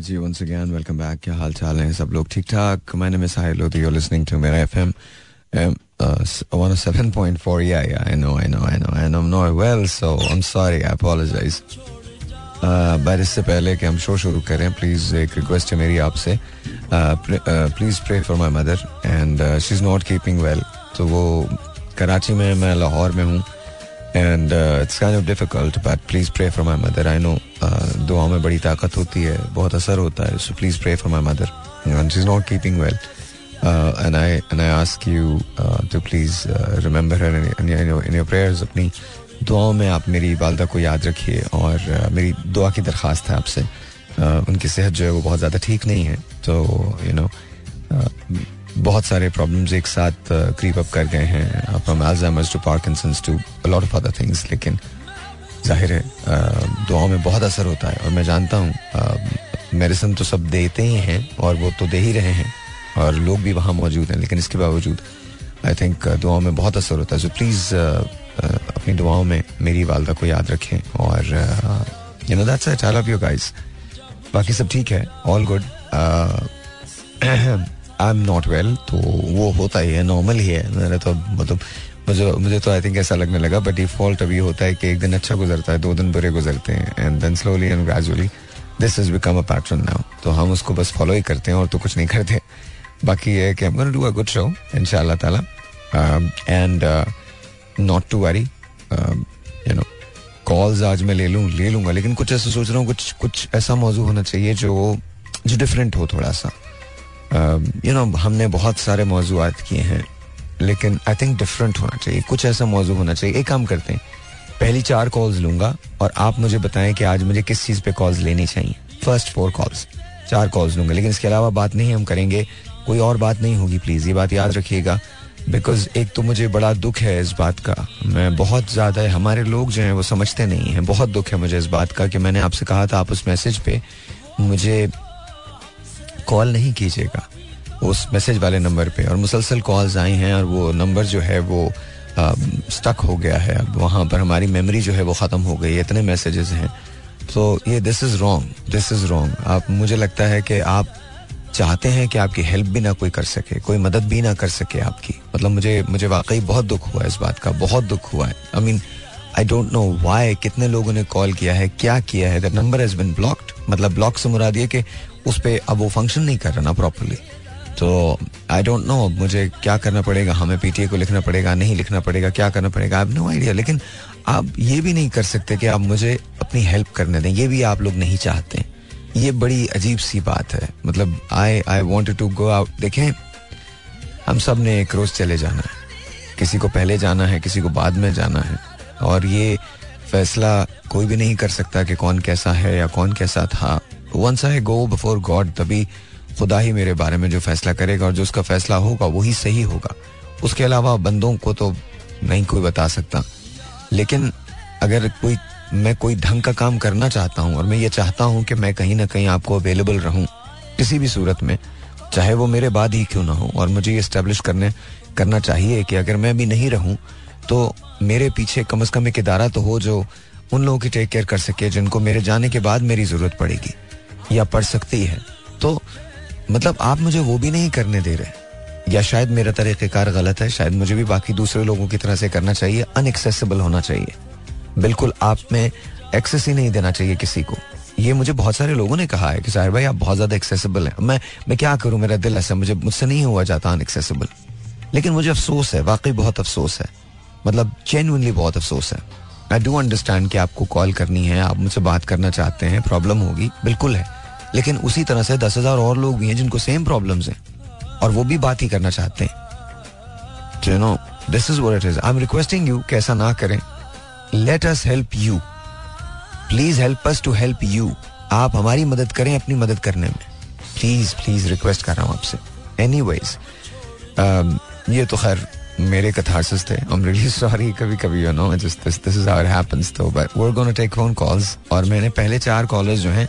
जी once again welcome back क्या हाल चाल है सब लोग ठीक ठाक मैंने मिस हाई लोधी यू लिसनिंग टू मेरा FM one seven point four. Yeah, yeah. I know, I know, I know, and I'm not well, so I'm sorry. I apologize. But इससे पहले कि हम शो शुरू करें प्लीज़ एक रिक्वेस्ट है मेरी आपसे please pray for my mother and she is not keeping well तो वो कराची में मैं लाहौर में हूँ and it's kind of difficult but please pray for my mother I know दुआ में बड़ी ताकत होती है बहुत असर होता है so please pray for my mother and she is not keeping well and I and I ask you to please remember in your prayers अपनी दुआओं में आप मेरी वालदा को याद रखिए और uh, मेरी दुआ की दरख्वास्त है आपसे। Uh, उनकी सेहत जो है वो बहुत ज़्यादा ठीक नहीं है तो यू नो बहुत सारे प्रॉब्लम्स एक साथ क्रीप अप कर गए हैं। From Alzheimer's to Parkinson's to lot of other things लेकिन ज़ाहिर है दुआओं में बहुत असर होता है। और मैं जानता हूँ मेडिसिन तो सब देते ही हैं और वो तो दे ही रहे हैं और लोग भी वहाँ मौजूद हैं, लेकिन इसके बावजूद आई थिंक दुआओं में बहुत असर होता है। सो प्लीज़ अपनी दुआओं में मेरी वालदा को याद रखें और you know that's I love you guys बाकी सब ठीक है? All good I am not well तो वो होता ही है नॉर्मल ही है। मैंने तो मतलब मुझे मुझे तो आई थिंक ऐसा लगने लगा बट डिफ़ॉल्ट अभी होता है कि एक दिन अच्छा गुजरता है, दो दिन बुरे गुजरते हैं and then slowly and gradually this is become a pattern now तो हम उसको बस फॉलो ही करते हैं और तो कुछ नहीं करते। बाकी ये है कि हम डू अ गुड शो इंशाल्लाह ताला। And not to worry you know calls आज मैं ले लूँ, ले लूँगा, लेकिन कुछ ऐसा सोच रहा हूँ, कुछ कुछ ऐसा मौजू होना चाहिए जो जो डिफरेंट हो थोड़ा सा। यू नो हमने बहुत सारे मौजूद किए हैं, लेकिन आई थिंक डिफरेंट होना चाहिए। कुछ ऐसा मौजू होना चाहिए। एक काम करते हैं। पहली चार कॉल्स लूँगा और आप मुझे बताएँ कि आज मुझे किस चीज़ पे कॉल्स लेनी चाहिए। फ़र्स्ट फोर कॉल्स चार कॉल्स लूँगा। लेकिन इसके अलावा बात नहीं हम करेंगे। कोई और बात नहीं होगी प्लीज़ ये बात याद रखिएगा। बिकॉज़ एक तो मुझे बड़ा दुख है इस बात का। मैं बहुत ज़्यादा, हमारे लोग जो हैं वो समझते नहीं हैं। बहुत दुख है मुझे इस बात का कि मैंने आपसे कहा था आप उस मैसेज पे। मुझे कॉल नहीं कीजिएगा। उस मैसेज वाले नंबर पे। और मुसलसल कॉल्स आई हैं और वो नंबर जो है वो स्टक हो गया है। अब वहाँ पर हमारी मेमोरी जो है वो ख़त्म हो गई है। इतने मैसेजेस हैं। तो ये this is wrong this is wrong आप, मुझे लगता है कि आप चाहते हैं कि आपकी हेल्प भी ना कोई कर सके, कोई मदद भी ना कर सके आपकी। मतलब मुझे मुझे वाकई बहुत दुख हुआ है इस बात का, बहुत दुख हुआ है। I mean I don't know why कितने लोगों ने कॉल किया है, क्या किया है। That number has been blocked मतलब ब्लॉक से मुराद ये कि उस पर अब वो फ़ंक्शन नहीं कर रहा ना प्रॉपरली तो आई डोंट नो मुझे क्या करना पड़ेगा? हमें पीटीए को लिखना पड़ेगा? नहीं लिखना पड़ेगा? क्या करना पड़ेगा? आई नो आइडिया लेकिन आप ये भी नहीं कर सकते कि आप मुझे अपनी हेल्प करने दें। ये भी आप लोग नहीं चाहते ये बड़ी अजीब सी बात है। मतलब I I want to go out देखें, हम सबने एक रोज चले जाना है। किसी को पहले जाना है, किसी को बाद में जाना है। और ये फैसला कोई भी नहीं कर सकता कि कौन कैसा है या कौन कैसा था। Once I go before God तभी खुदा ही मेरे बारे में जो फैसला करेगा और जो उसका फैसला होगा, वही सही होगा। उसके अलावा बंदों को तो नहीं कोई बता सकता। लेकिन अगर कोई, मैं कोई ढंग का काम करना चाहता हूँ और मैं ये चाहता हूँ कि मैं कहीं ना कहीं आपको अवेलेबल रहूँ, किसी भी सूरत में, चाहे वो मेरे बाद ही क्यों ना हो, और मुझे ये स्टेब्लिश करने, करना चाहिए कि अगर मैं भी नहीं रहूँ तो मेरे पीछे कम अज कम एक इदारा तो हो जो उन लोगों की टेक केयर कर सके, जिनको मेरे जाने के बाद मेरी ज़रूरत पड़ेगी या पड़ सकती है। तो मतलब आप मुझे वो भी नहीं करने दे रहे या शायद मेरा तरीक़ेकार गलत है, शायद मुझे भी बाकी दूसरे लोगों की तरह से करना चाहिए अनएक्सेसिबल होना चाहिए। बिल्कुल आप में एक्सेस ही नहीं देना चाहिए किसी को। ये मुझे बहुत सारे लोगों ने कहा है कि साहिर भाई, आप बहुत ज़्यादा एक्सेसिबल हैं। मैं मैं क्या करूँ? मेरा दिल ऐसा मुझे, मुझसे नहीं हुआ जाता अनएक्सेसिबल लेकिन मुझे अफसोस है, वाकई बहुत अफसोस है। मतलब जेन्यनली बहुत अफसोस है। आई डू अंडरस्टैंड कि आपको कॉल करनी है, आप मुझसे बात करना चाहते हैं प्रॉब्लम होगी, बिल्कुल है। लेकिन उसी तरह से दस हज़ार और लोग भी हैं जिनको सेम प्रॉब्लम्स हैं, और वो भी बात ही करना चाहते हैं। You know this is what it is I am requesting you कि ऐसा ना करें। Let us help you please help us to help you आप हमारी मदद करें अपनी मदद करने में। प्लीज़ प्लीज़ रिक्वेस्ट कर रहा हूँ आपसे। एनी ये तो खैर मेरे कथारसिस थे। आई एम रियली सॉरी कभी कभी you know just this this is it happens तो but we are gonna take phone calls और मैंने पहले चार कॉलर्स जो हैं,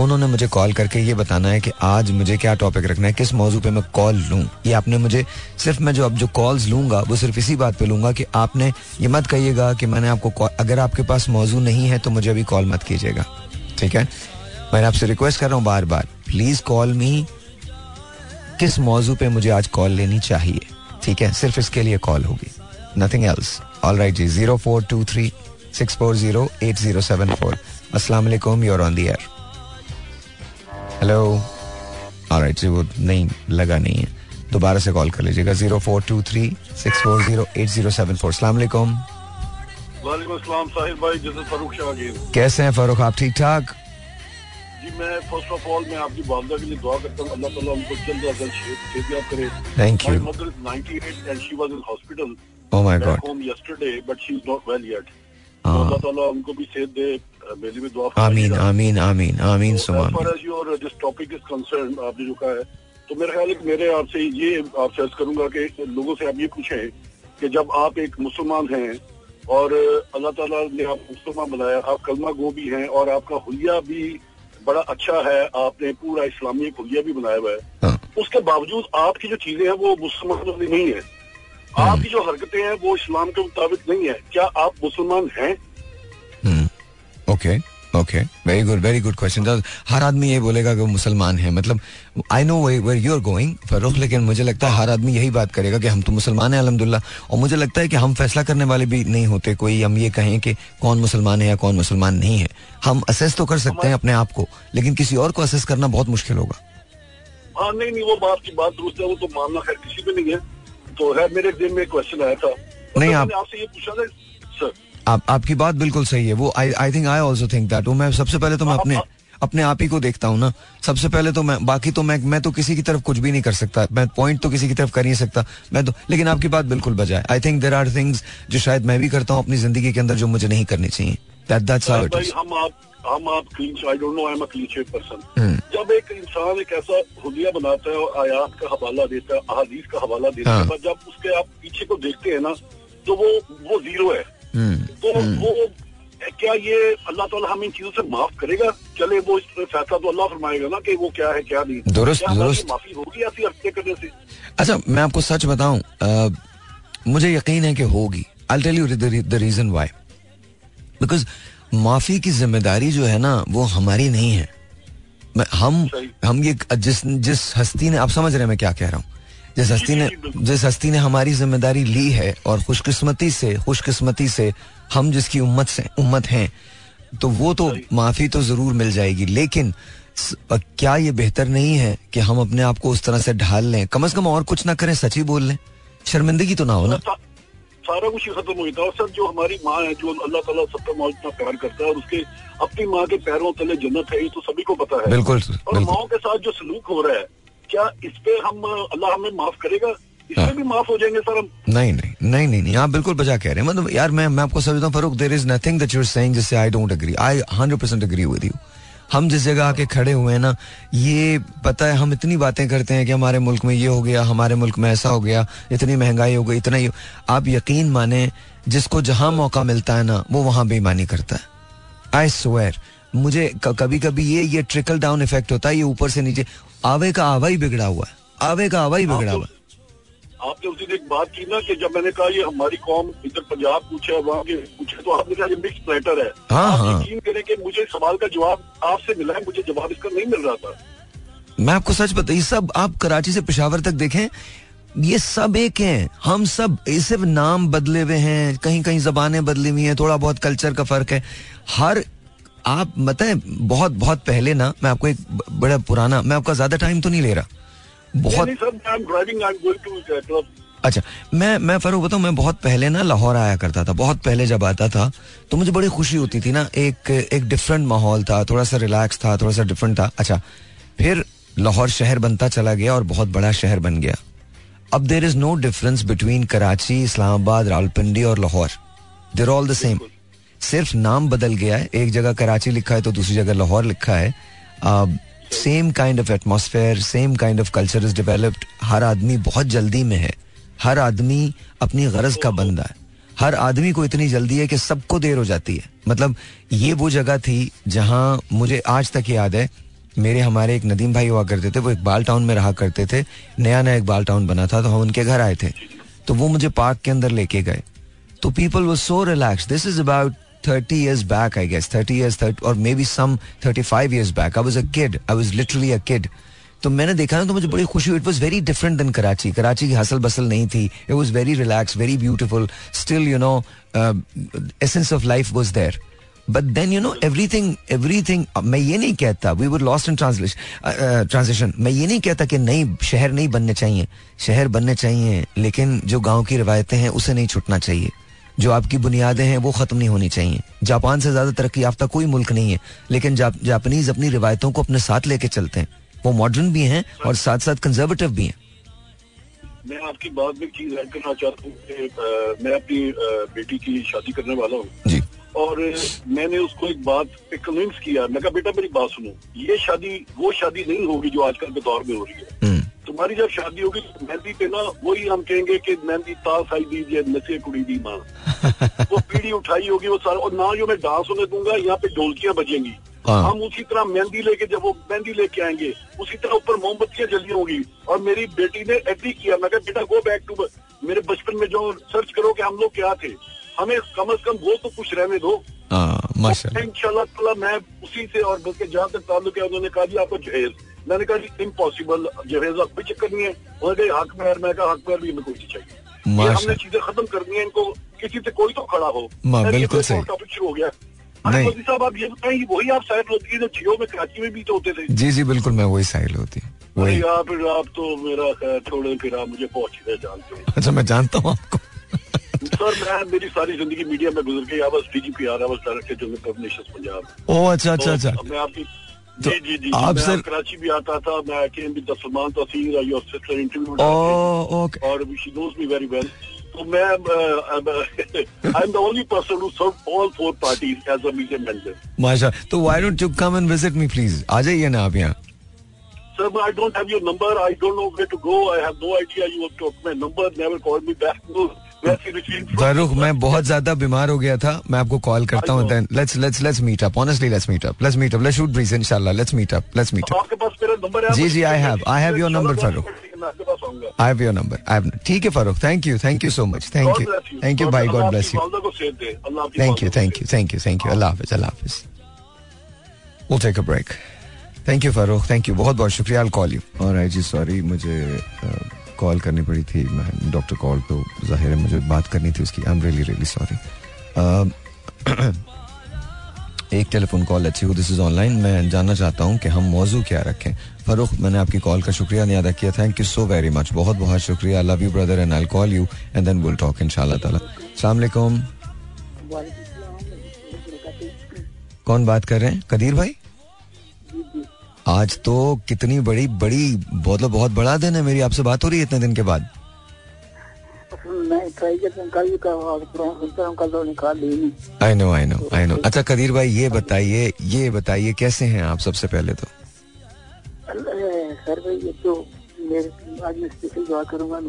उन्होंने मुझे कॉल करके ये बताना है कि आज मुझे क्या टॉपिक रखना है, किस मौजू पे मैं कॉल लूँ। ये आपने मुझे, सिर्फ़ मैं जो अब जो कॉल्स लूँगा, वो सिर्फ़ इसी बात पे लूँगा कि आपने ये मत कहिएगा कि मैंने आपको अगर आपके पास मौजू नहीं है तो मुझे अभी कॉल मत कीजिएगा। ठीक है? मैं आपसे रिक्वेस्ट कर रहा हूँ बार बार प्लीज़ कॉल मी किस मौजू पे मुझे आज कॉल लेनी चाहिए। ठीक है सिर्फ़ इसके लिए कॉल होगी। नथिंग एल्स ऑल राइट जी zero four two three six four zero eight zero seven four अस्सलाम वालेकुम you're on the air hello all right जी वो नहीं लगा नहीं है। दोबारा से कॉल कर लीजिएगा zero four two three six four zero eight zero seven four सलामकुम कैसे हैं फरूख आप ठीक ठाक? जी मैं फ़र्स्ट ऑफ़ ऑल मैं आपकी वालदा के लिए दुआ करता हूँ। अल्लाह ताला उनको जल्द अज जल्द करे। Thank you mother is 98 and she was in hospital oh my God home yesterday but she is not well yet अल्लाह ताला उनको भी सेहत दे मेरी भी दुआ आमीन आमीन आमीन आमीन for as your this topic is concern आपने जो कहा है तो मेरे ख्याल है मेरे आपसे ये आपसे अर्ज़ करूँगा कि लोगों से आप ये पूछें कि जब आप एक मुसलमान हैं और अल्लाह ताला ने आप मुसलमान बनाया आप कलमा गो भी हैं और आपका हुलिया भी बड़ा अच्छा है आपने पूरा इस्लामी हुलिया भी बनाया हुआ है हाँ। उसके बावजूद आपकी जो चीज़ें हैं वो मुसलमानों की नहीं है हाँ। आपकी जो हरकतें हैं वो इस्लाम के मुताबिक नहीं है क्या आप मुसलमान हैं ओके हाँ। Okay very good very good question हर आदमी ये बोलेगा कि वो मुसलमान है। मतलब I know where you are going Farrukh लेकिन मुझे लगता है हर आदमी यही बात करेगा कि हम तो मुसलमान हैं अलहमदुल्ला। और मुझे लगता है कि हम फैसला करने वाले भी नहीं होते। कोई हम ये कहें कि कौन मुसलमान है या कौन मुसलमान नहीं है। हम असेस तो कर सकते हैं अपने आप को लेकिन किसी और को असेस करना बहुत मुश्किल होगा। हाँ नहीं नहीं वो बात की बात दुरुस्त है वो तो मानना खैर किसी भी नहीं है। तो है मेरे दिन में क्वेश्चन आया था। नहीं आपसे ये पूछा था सर आप आपकी बात बिल्कुल सही है। वो I I think I also think that वो मैं सबसे पहले तो मैं अपने अपने आप ही को देखता हूँ ना। सबसे पहले तो मैं बाकी तो मैं मैं तो किसी की तरफ़ कुछ भी नहीं कर सकता। मैं पॉइंट तो किसी की तरफ़ कर नहीं सकता। मैं तो लेकिन आपकी बात बिल्कुल बजाय। I think there are things जो शायद मैं भी करता हूँ अपनी ज़िंदगी के अंदर जो मुझे नहीं करनी चाहिए। That that's how it is हम आप हम आप I don't know I am a clean person जब एक इंसान एक ऐसा हुलिया बनाता है और आयात का हवाला देता है अहादीस का हवाला देता है हाँ। जब उसके आप पीछे को देखते हैं ना तो वो वो ज़ीरो है। हम्म, तो। वो क्या ये अल्लाह ताला हम इन चीज़ों से माफ़ करेगा? चले वो फैसला तो अल्लाह फरमाएगा ना कि वो क्या है क्या नहीं दुरुस्त दुरुस्त। माफ़ी होगी ऐसी हफ़्ते करने से? अच्छा मैं आपको सच बताऊँ मुझे यकीन है कि होगी। I tell you the reason why because माफ़ी की ज़िम्मेदारी जो है ना वो हमारी नहीं है। हम हम ये जिस जिस हस्ती ने आप समझ रहे हैं मैं क्या कह रहा हूँ। जिस हस्ती ने जिस हस्ती ने हमारी ज़िम्मेदारी ली है और खुशकिस्मती से खुशकिस्मती से हम जिसकी उम्मत से उम्मत हैं तो वो तो माफ़ी तो ज़रूर मिल जाएगी। लेकिन क्या ये बेहतर नहीं है कि हम अपने आप को उस तरह से ढाल लें? कम अज कम और कुछ ना करें सच ही बोल लें। शर्मिंदगी तो ना हो ना? सारा कुछ खत्म हो जाता है। और सर जो हमारी माँ है जो अल्लाह ताला सबका माँ इतना प्यार करता है और उसके अपनी माँ के पैरों तले जन्नत है ये तो सभी को पता है। बिल्कुल और माओ के साथ जो सलूक हो रहा है क्या इस पे हम अल्लाह हमें माफ़ करेगा? इसमें हाँ। भी माफ़ हो जाएँगे सर हम। नहीं नहीं नहीं नहीं नहीं आप बिल्कुल बजा कह रहे हैं। मतलब यार मैं मैं आपको समझता हूँ Farooq there is nothing that you are saying जिससे I don't agree I hundred percent agree with you हम जिस जगह आके खड़े हुए हैं ना ये पता है हम इतनी बातें करते हैं कि हमारे मुल्क में ये हो गया हमारे मुल्क में ऐसा हो गया इतनी महँगाई हो गई इतना ही आप यकीन माने जिसको जहाँ मौका मिलता है ना वो वहाँ बेईमानी करता है। आई स्वेयर मुझे कभी कभी ये ये ट्रिकल डाउन इफ़ेक्ट होता है ये ऊपर से नीचे। आवे का आवा ही बिगड़ा हुआ है। आवे का आवा ही बिगड़ा हुआ आपने उस दिन एक बात की ना कि जब मैंने कहा ये हमारी कौम इधर पंजाब पूछे वहाँ के पूछे तो आपने कहा ये मिक्स प्लेटर है। हाँ, आप हाँ. यकीन करें कि मुझे सवाल का जवाब आपसे मिला है मुझे जवाब इसका नहीं मिल रहा था। मैं आपको सच बता ये सब आप कराची से पिशावर तक देखें ये सब एक हैं। हम सब सिर्फ़ नाम बदले हुए हैं कहीं कहीं जबानें बदली हुई हैं थोड़ा बहुत कल्चर का फ़र्क है। हर आप बताए बहुत बहुत पहले ना मैं आपको एक बड़ा पुराना मैं आपका ज़्यादा टाइम तो नहीं ले रहा। बहुत अच्छा मैं मैं फरूक बताऊँ मैं बहुत पहले ना लाहौर आया करता था बहुत पहले जब आता था तो मुझे बड़ी खुशी होती थी ना एक एक डिफरेंट माहौल था थोड़ा सा रिलैक्स था थोड़ा सा डिफरेंट था। अच्छा फिर लाहौर शहर बनता चला गया और बहुत बड़ा शहर बन गया। अब there is no difference between Karachi Islamabad Rawalpindi और Lahore. They're all the same सिर्फ़ नाम बदल गया है। एक जगह कराची लिखा है तो दूसरी जगह लाहौर लिखा है। Same kind of atmosphere same kind of culture is developed हर आदमी बहुत जल्दी में है। हर आदमी अपनी गरज का बंदा है। हर आदमी को इतनी जल्दी है कि सबको देर हो जाती है। मतलब ये वो जगह थी जहाँ मुझे आज तक याद है। मेरे हमारे एक नदीम भाई हुआ करते थे, वो इकबाल टाउन में रहा करते थे। नया नया इकबाल टाउन बना था तो हम उनके घर आए थे। तो वो मुझे पार्क के अंदर लेके गए। तो पीपल वो so relax this is about 30 years back, I guess. 30 years, 30, or maybe some 35 years back. I was a kid. I was literally a kid. तो मैंने देखा ना तो मुझे बड़ी खुशी हुई it was very different then Karachi Karachi की हसल बसल नहीं थी it was very relax very beautiful still you know essence of life was there but then you know everything everything मैं ये नहीं कहता we were lost in translation transaction मैं ये नहीं कहता कि नई शहर नहीं बनने चाहिए शहर बनने चाहिए लेकिन जो गाँव की रिवायतें हैं उसे नहीं छुटना चाहिए जो आपकी बुनियादें हैं वो खत्म नहीं होनी चाहिए। जापान से ज़्यादा तरक्की याफ्ता कोई मुल्क नहीं है लेकिन जा, जापानीज अपनी रिवायतों को अपने साथ लेके चलते हैं। वो मॉडर्न भी हैं और साथ साथ कंजर्वेटिव भी हैं। मैं आपकी बात में चीज़ ऐड करना चाहता हूँ मैं अपनी बेटी की शादी करने वाला हूँ। जी। और मैंने उसको एक बात कन्विंस किया मैं कहा बेटा मेरी बात सुनो। ये शादी वो शादी नहीं होगी जो आजकल के दौर में हो रही है। तुम्हारी जब शादी होगी मेहंदी पे ना वही हम कहेंगे कि मेहंदी तास आई दीजिए नशे कुड़ी दी माँ। वो पीढ़ी उठाई होगी वो सारा और ना जो मैं डांस होने दूँगा यहाँ पे ढोलकियाँ बजेंगी। हाँ। हम उसी तरह मेहंदी लेके जब वो मेहंदी लेके आएँगे उसी तरह ऊपर मोमबत्तियाँ जली होंगी। और मेरी बेटी ने एग्री किया मैं कहा बेटा गो बैक टू मेरे बचपन में जो सर्च करो कि हम लोग क्या थे। हमें कम अज कम वो तो कुछ रहने दो। हाँ, इंशाल्लाह मैं उसी से और बल्कि जहाँ तक ताल्लुक है उन्होंने कहा जी आपको जहेज मैंने कहा जी इम्पॉसिबल जहेज का कोई चक्कर नहीं है। उन्होंने कहा हक मेहर मैं कहा हक मेहर भी हमें कोई चीज़ चाहिए। हमने चीज़ें खत्म करनी है इनको किसी से कोई तो खड़ा हो। बिल्कुल सही। टॉपिक शुरू हो गया। नहीं। मोदी साहब आप ये बताएँ वही आप शायद होती है जो जियो में कराची में भी तो होते थे। जी जी बिल्कुल मैं वही साहिल होती वही। आप आप तो मेरा खैर छोड़े फिर आप मुझे पहुँचने जानते हो। अच्छा मैं जानता हूँ आपको। सर मैं मेरी सारी ज़िंदगी मीडिया में गुजर गई I was DGP I was director general publishers Punjab. ओ अच्छा अच्छा अच्छा। तो मैं आपकी तो जी जी जी आप मैं सर- कराची भी आता था मैं came with Salman Taseer your sister interview okay और she knows me very well तो मैं I am the only person who serve all four parties as a media manager माशा तो why don't you come and visit me please आ जाइए ना आप यहाँ Sir, but I don't have your number. I don't know where to go. I have no idea. You have took my number. Never called me back. No, Farooq मैं बहुत ज़्यादा बीमार हो गया था। मैं आपको कॉल करता हूँ then let's let's let's meet up honestly let's meet up let's meet up let's shoot breeze इंशाल्लाह let's meet up let's meet up आपके पास मेरा नंबर है जी, जी, I have. I have your number, Farooq. I have your number I have ठीक है Farooq thank you thank you so much thank you thank you God भाई God bless you thank you thank you thank you thank you अल्लाह हाफिज अल्लाह हाफिज We'll take a break. Thank you Farooq thank you बहुत बहुत शुक्रिया. आई call you और आई जी sorry मुझे call करनी पड़ी थी। मैं डॉक्टर कॉल तो ज़ाहिर है मुझे बात करनी थी उसकी। I am really really sorry एक टेलीफोन कॉल अच्छी हो दिस इज़ ऑनलाइन मैं जानना चाहता हूँ कि हम मौजू क्या रखें। फरूख, मैंने आपकी कॉल का शुक्रिया नहीं अदा किया। Thank you so very much बहुत बहुत शुक्रिया। Love you brother and I call you and then will talk इंशाल्लाह ताला वालेकुम कौन बात कर रहे हैं? कदीर भाई? आज तो कितनी बड़ी बड़ी बहुत बहुत बड़ा दिन है मेरी आपसे बात हो रही है इतने दिन के बाद? I know I know I know अच्छा कदीर भाई ये बताइए ये बताइए कैसे हैं आप सबसे पहले तो? सर भाई ये तो मेरे आज मैं स्पेशल दुआ करूँगा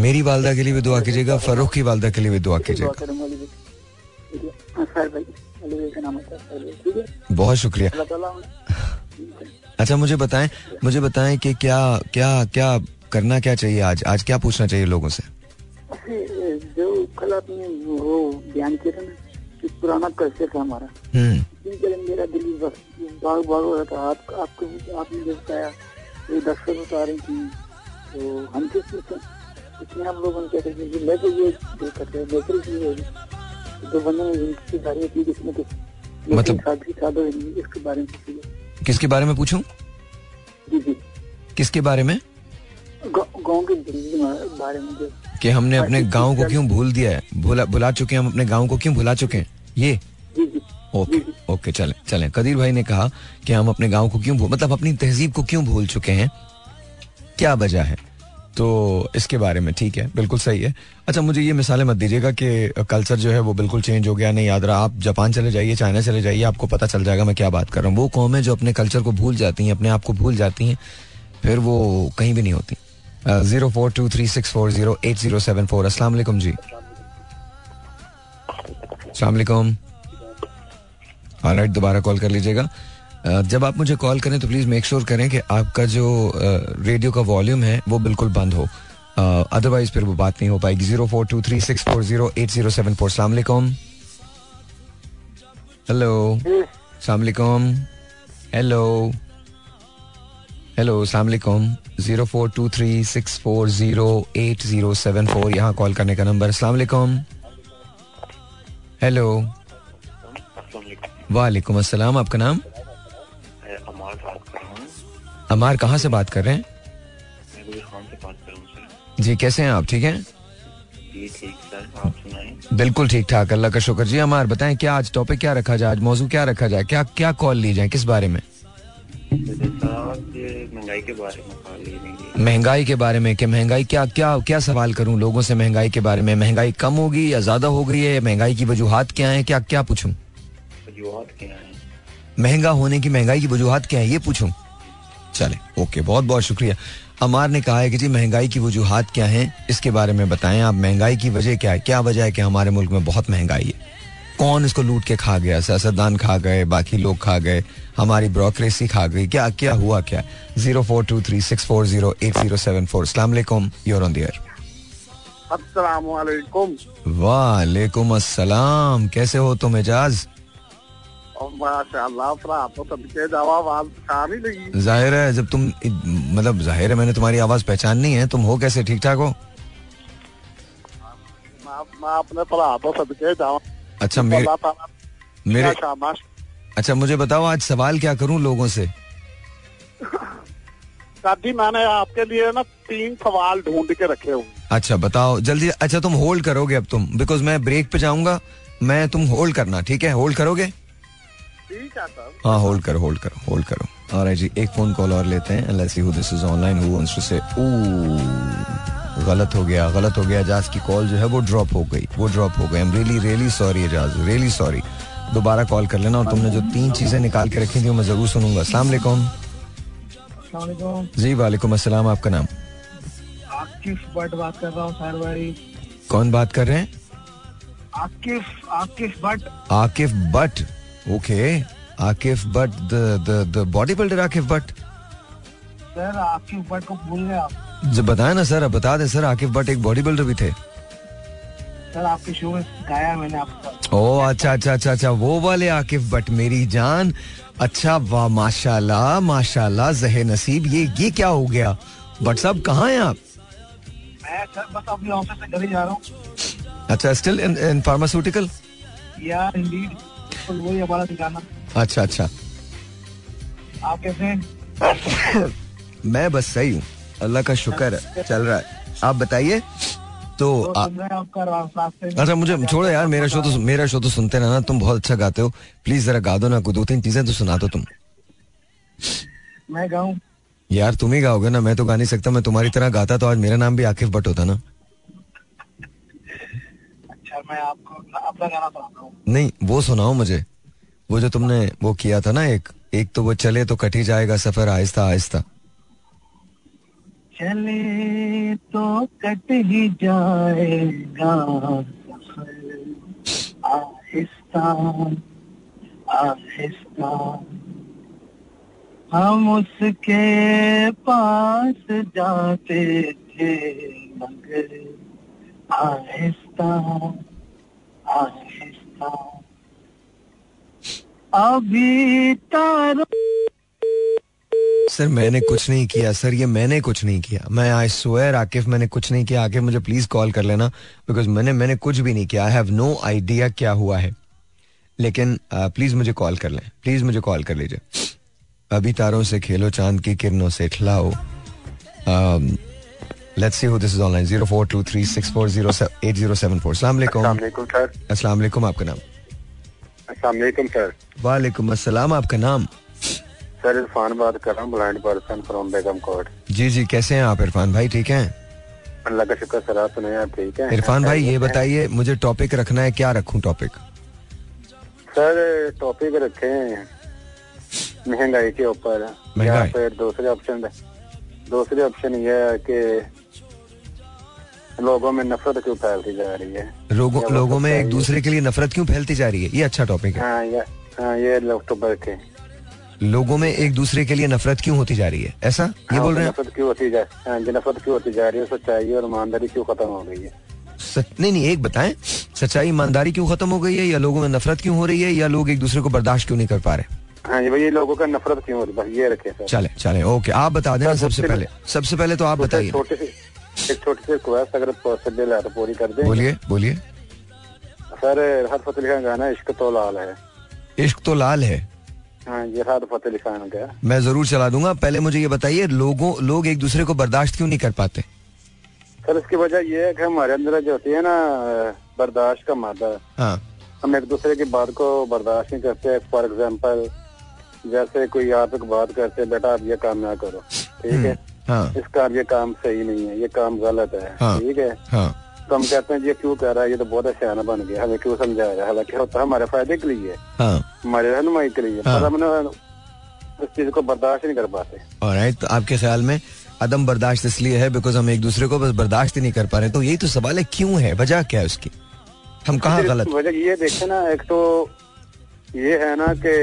मेरी वालदा के लिए भी दुआ कीजिएगा फरूख की वालदा के लिए भी दुआ कीजिएगा। बहुत शुक्रिया। अच्छा मुझे बताएँ मुझे बताएँ कि क्या क्या क्या करना क्या चाहिए आज? आज क्या पूछना चाहिए लोगों से? जो कल आपने वो बयान किया था ना कि पुराना कल्चर था हमारा मेरा दिल भाग भाग हो रहा था आप आपको आपने जो बताया ये दफ्तर बता रही थी तो हम किस इसमें हम लोगों मैं तो ये करते हैं नेचुरल चीज़ होगी तो मतलब- इसके बारे में किसके बारे में पूछूँ? जी जी। किसके बारे में? गाँव के बारे में जो कि हमने अपने गाँव को क्यों भूल दिया है? भूला भुला चुके हैं हम अपने गाँव को क्यों भुला चुके हैं? ये? ओके ओके चले चले। कदीर भाई ने कहा कि हम अपने गाँव को क्यों भूल मतलब अपनी तहजीब को क्यों भूल चुके हैं? क्या वजह है? तो इसके बारे में, ठीक है, बिल्कुल सही है। अच्छा मुझे ये मिसालें मत दीजिएगा कि कल्चर जो है वो बिल्कुल चेंज हो गया, नहीं याद रहा। आप जापान चले जाइए, चाइना चले जाइए, आपको पता चल जाएगा मैं क्या बात कर रहा हूँ। वो कौमें जो अपने कल्चर को भूल जाती हैं, अपने आप को भूल जाती हैं, फिर वो कहीं भी नहीं होती। Zero four two three six four zero eight zero seven four. असला जी। अलैक्म दोबारा कॉल कर लीजिएगा। जब आप मुझे कॉल करें तो प्लीज़ मेक श्योर करें कि आपका जो रेडियो का वॉल्यूम है वो बिल्कुल बंद हो। अदरवाइज़ फिर वो बात नहीं हो पाएगी। Zero four two three six four zero eight zero seven four सलामकुम हेलो सलामकुम हेलो हेलो सलामकुम zero four two three six four zero eight zero seven four यहाँ कॉल करने का नंबर। सलामकुम हेलो वालेकुम अस्सलाम। आपका नाम? अमार बात कर रहा अमार कहाँ से बात कर रहे हैं? जी, कैसे हैं आप? ठीक हैं? बिल्कुल ठीक ठाक, अल्लाह का शुक्र। जी, अमार, बताएँ, क्या आज टॉपिक क्या रखा जाए? आज मौजू क्या रखा जाए? क्या क्या कॉल ली जाए? किस बारे में? महँगाई के बारे में महँगाई के बारे में कि महँगाई क्या क्या क्या सवाल करूँ लोगों से महँगाई के बारे में? महँगाई कम होगी या ज़्यादा हो गई है? महँगाई की वजूहत क्या है? क्या क्या पूछूँ? वजूहत क्या हैं? महँगा होने की महँगाई की वजूहत क्या है ये पूछूँ? चले ओके बहुत बहुत शुक्रिया। अमार ने कहा है कि जी महँगाई की वजूहत क्या है? इसके बारे में बताएँ आप महँगाई की वजह क्या है? क्या वजह है कि हमारे मुल्क में बहुत महँगाई है? कौन इसको लूट के खा गया? सियासतदान खा गए बाकी लोग खा गए हमारी ब्रोक्रेसी खा गई क्या क्या हुआ क्या? Zero four two three six four zero eight zero seven four. असलाकुम you're on the air वालेकुम अस्सलाम कैसे हो तुम एजाज? तो ज़ाहिर है जब तुम मतलब ज़ाहिर है मैंने तुम्हारी आवाज़ पहचाननी है तुम हो कैसे ठीक ठाक हो तो अच्छा मेरे मेरे अच्छा मुझे बताओ आज सवाल क्या करूँ लोगों से? दादी मैंने आपके लिए ना तीन सवाल ढूंढ के रखे हुए अच्छा बताओ जल्दी अच्छा तुम होल्ड करोगे अब तुम बिकॉज़ मैं ब्रेक पे जाऊँगा मैं तुम होल्ड करना ठीक है? होल्ड करोगे? है हाँ होल्ड करो होल्ड करो होल्ड करो। और जी एक फ़ोन कॉल और लेते हैं। Let's see who this is online who wants to say गलत हो गया गलत हो गया। एजाज की कॉल जो है वो ड्रॉप हो गई वो ड्रॉप हो गई I am really really sorry Ejaz really sorry दोबारा कॉल कर लेना और तुमने जो तीन चीज़ें निकाल के रखी थी मैं ज़रूर सुनूँगा। अस्सलाम वालेकुम जी वालेकुम अस्सलाम आपका नाम? आकिफ भट्ट बात कर रहा हूँ सर कौन बात कर रहे हैं? Akif Akif Bhatt Akif Bhatt. Okay Akif Bhatt the the the body builder Akif Bhatt sir Akif Bhatt को भूल गए आप। जब बताया ना सर अब बता दे सर आकिफ भट्ट एक बॉडी बिल्डर भी थे। सर आपके शो में गाया मैंने आपका। ओ अच्छा अच्छा अच्छा अच्छा वो वाले आकिफ भट्ट मेरी जान। अच्छा वाह माशाल्लाह माशाल्लाह जहे नसीब ये ये क्या हो गया? भट्ट साहब कहाँ हैं आप? मैं सर बस अपने ऑफ़िस से घर ही जा रहा हूँ। अच्छा स्टिल इन फार्मास्यूटिकल यार इंडीड तो वही हमारा ठिकाना। अच्छा अच्छा। आप कैसे हैं? मैं बस सही हूँ। अल्लाह का शुक्र है चल रहा है। आप बताइए तो तो अच्छा मुझे छोड़ो यार मेरा शो तो मेरा शो तो सुनते रहना तुम बहुत अच्छा गाते हो। प्लीज़ जरा गा दो ना दो तीन चीज़ें तो सुना दो तुम। मैं गाऊँ? यार तुम ही गाओगे ना मैं तो गा नहीं सकता मैं तुम्हारी तरह गाता तो आज मेरा नाम भी आकिफ भट्ट होता ना। मैं आपको अपना गाना सुनाता हूँ। नहीं वो सुनाओ मुझे। वो जो तुमने वो किया था ना एक एक तो वो चले तो कट ही जाएगा सफ़र आहिस्ता आहिस्ता। चले तो कट ही जाएगा सफ़र आहिस्ता आहिस्ता। हम उसके पास जाते थे मगर आहिस्ता आहिस्ता अभी तारों सर, मैंने कुछ नहीं किया, सर, ये मैंने कुछ नहीं किया। मैं आई स्वेयर आकिफ, मैंने कुछ नहीं किया। आकिफ, मुझे प्लीज़ कॉल कर लेना बिकॉज़ मैंने मैंने कुछ भी नहीं किया। आई हैव नो आइडिया क्या हुआ है। लेकिन प्लीज़ मुझे कॉल कर लें। प्लीज़ मुझे कॉल कर लीजिए। अभी तारों से खेलो, चाँद की किरणों से खिलाओ। Let's see who this is online 04236408074 अस्सलाम वालेकुम अस्सलाम वालेकुम आपका नाम वालेकुम सर वालेकुम अस्सलाम आपका नाम सर इरफान बात कर रहा हूँ blind person from Begum Kot जी जी कैसे हैं आप इरफान भाई? ठीक हैं? अल्लाह का शुक्र सर आप सुनाए आप ठीक है? इरफान भाई ये बताइए मुझे टॉपिक रखना है क्या रखूँ टॉपिक सर टॉपिक रखे महँगाई के ऊपर। या फिर दूसरे ऑप्शन दूसरे ऑप्शन ये है कि लोगों में नफरत क्यों फैलती जा रही है? लोगों लोगों में एक दूसरे के लिए नफरत क्यों फैलती जा रही है? ये अच्छा टॉपिक है। हाँ ये हाँ ये अक्टूबर के लोगों में एक दूसरे के लिए नफरत क्यों होती जा रही है? ऐसा? ये हाँ, बोल रहे हैं? नफरत क्यों होती जा हाँ नफरत क्यों होती जा रही है? सच्चाई और ईमानदारी क्यों खत्म हो गई है? सच नहीं नहीं एक बताएँ। सच्चाई ईमानदारी क्यों खत्म हो गई है? या लोगों में नफरत क्यों हो रही है? या लोग एक दूसरे को बर्दाश्त क्यों नहीं कर पा रहे? हाँ जी भाई लोगों का नफरत क्यों हो? रही है ये रखे चले चले ओके आप बता देना सबसे पहले। सबसे पहले तो आप बताइए। छोटे एक छोटी सी रिक्वेस्ट अगर पॉसिबल है तो पूरी कर दें बोलिए बोलिए। सर हर फतेह खान गाना इश्क तो लाल है। इश्क तो लाल है। हाँ ये फतेह खान का। मैं ज़रूर चला दूँगा। पहले मुझे ये बताइए लोगों लोग एक दूसरे को बर्दाश्त क्यों नहीं कर पाते? सर इसकी वजह ये है कि हमारे अंदर जो होती है ना बर्दाश्त का मादा। हाँ। हम एक दूसरे की बात को बर्दाश्त नहीं करते। फॉर एग्ज़ाम्पल जैसे कोई आप एक बात करते बेटा आप ये काम ना करो। ठीक है? हाँ। इसका अब ये काम सही नहीं है ये काम गलत है हाँ। ठीक है? हाँ। तो हम कहते हैं ये क्यों कह रहा है? ये तो बहुत सियाना बन गया हमें क्यों समझा रहा है? हालाँकि होता हमारे फ़ायदे के लिए हाँ। हमारे रहनुमाई के लिए हाँ। पर हम उस चीज़ को बर्दाश्त नहीं कर पाते। और तो आपके ख्याल में अदम बर्दाश्त इसलिए है बिकॉज़ हम एक दूसरे को बस बर्दाश्त ही नहीं कर पा रहे तो यही तो सवाल है क्यों है? वजह क्या है उसकी? हम कहा गलत? वजह ये देखे ना एक तो ये है ना कि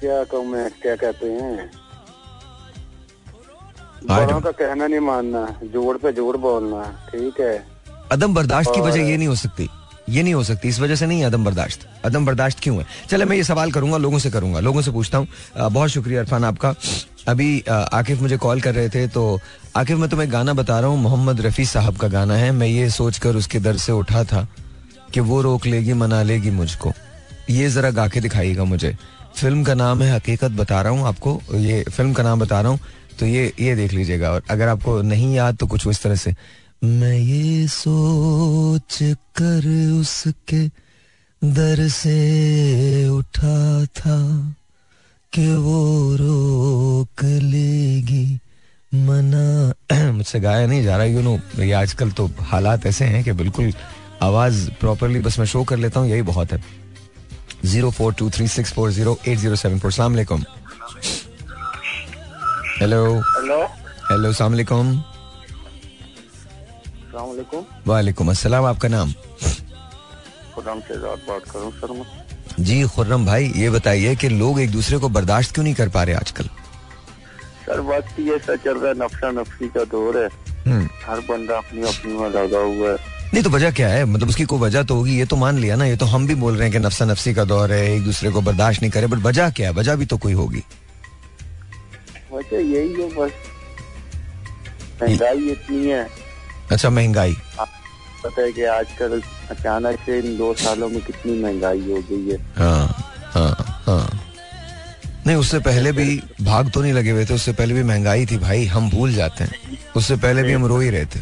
क्या कहूँ मैं क्या कहते हैं? बड़ों का कहना नहीं मानना जोड़ पे जोड़ बोलना ठीक है? अदम बर्दाश्त की वजह ये नहीं हो सकती ये नहीं हो सकती इस वजह से नहीं अदम बर्दाश्त अदम बर्दाश्त क्यों है? चले मैं ये सवाल करूँगा लोगों से करूँगा लोगों से पूछता हूँ। बहुत शुक्रिया इरफान आपका। अभी आकिफ मुझे कॉल कर रहे थे तो आकिफ मैं तुम्हें गाना बता रहा हूँ मोहम्मद रफी साहब का गाना है। मैं ये सोचकर उसके दर से उठा था कि वो रोक लेगी मना लेगी मुझको। ये जरा गा के दिखाइएगा मुझे। फ़िल्म का नाम है हकीकत बता रहा हूँ आपको ये फ़िल्म का नाम बता रहा हूँ। तो ये ये देख लीजिएगा और अगर आपको नहीं याद तो कुछ इस तरह से, मैं ये सोच कर उसके दर से उठा था कि वो रोक लेगी मना। मुझसे गाया नहीं जा रहा यू नो ये आजकल तो हालात ऐसे हैं कि बिल्कुल आवाज़ प्रॉपरली बस मैं शो कर लेता हूँ, यही बहुत है। Zero four two three six four zero eight zero seven four सलामकुम हेलो हेलो हेलो सलामकुम सलामकुम वालेकुम अस्सलाम आपका नाम? खुदाम शहजाद बात करूँ सर मैं? जी खुर्रम भाई ये बताइए कि लोग एक दूसरे को बर्दाश्त क्यों नहीं कर पा रहे आजकल? सर बात की ऐसा चल रहा है नफसा नफसी का दौर है। हम्म। हर बंदा अपनी अपनी में लगा हुआ है। नहीं तो वजह क्या है? मतलब उसकी कोई वजह तो होगी ये तो मान लिया ना ये तो हम भी बोल रहे हैं कि नफसा नफसी का दौर है एक दूसरे को बर्दाश्त नहीं करे बट वजह क्या है? वजह भी तो कोई होगी। वजह यही है बस। महँगाई इतनी है। अच्छा महँगाई। पता है कि आजकल अचानक से इन दो सालों में कितनी महँगाई हो गई है। हाँ हाँ हाँ। नहीं उससे पहले भी भाग तो नहीं लगे हुए थे उससे पहले भी महँगाई थी भाई हम भूल जाते हैं। उससे पहले भी हम रो ही रहे थे।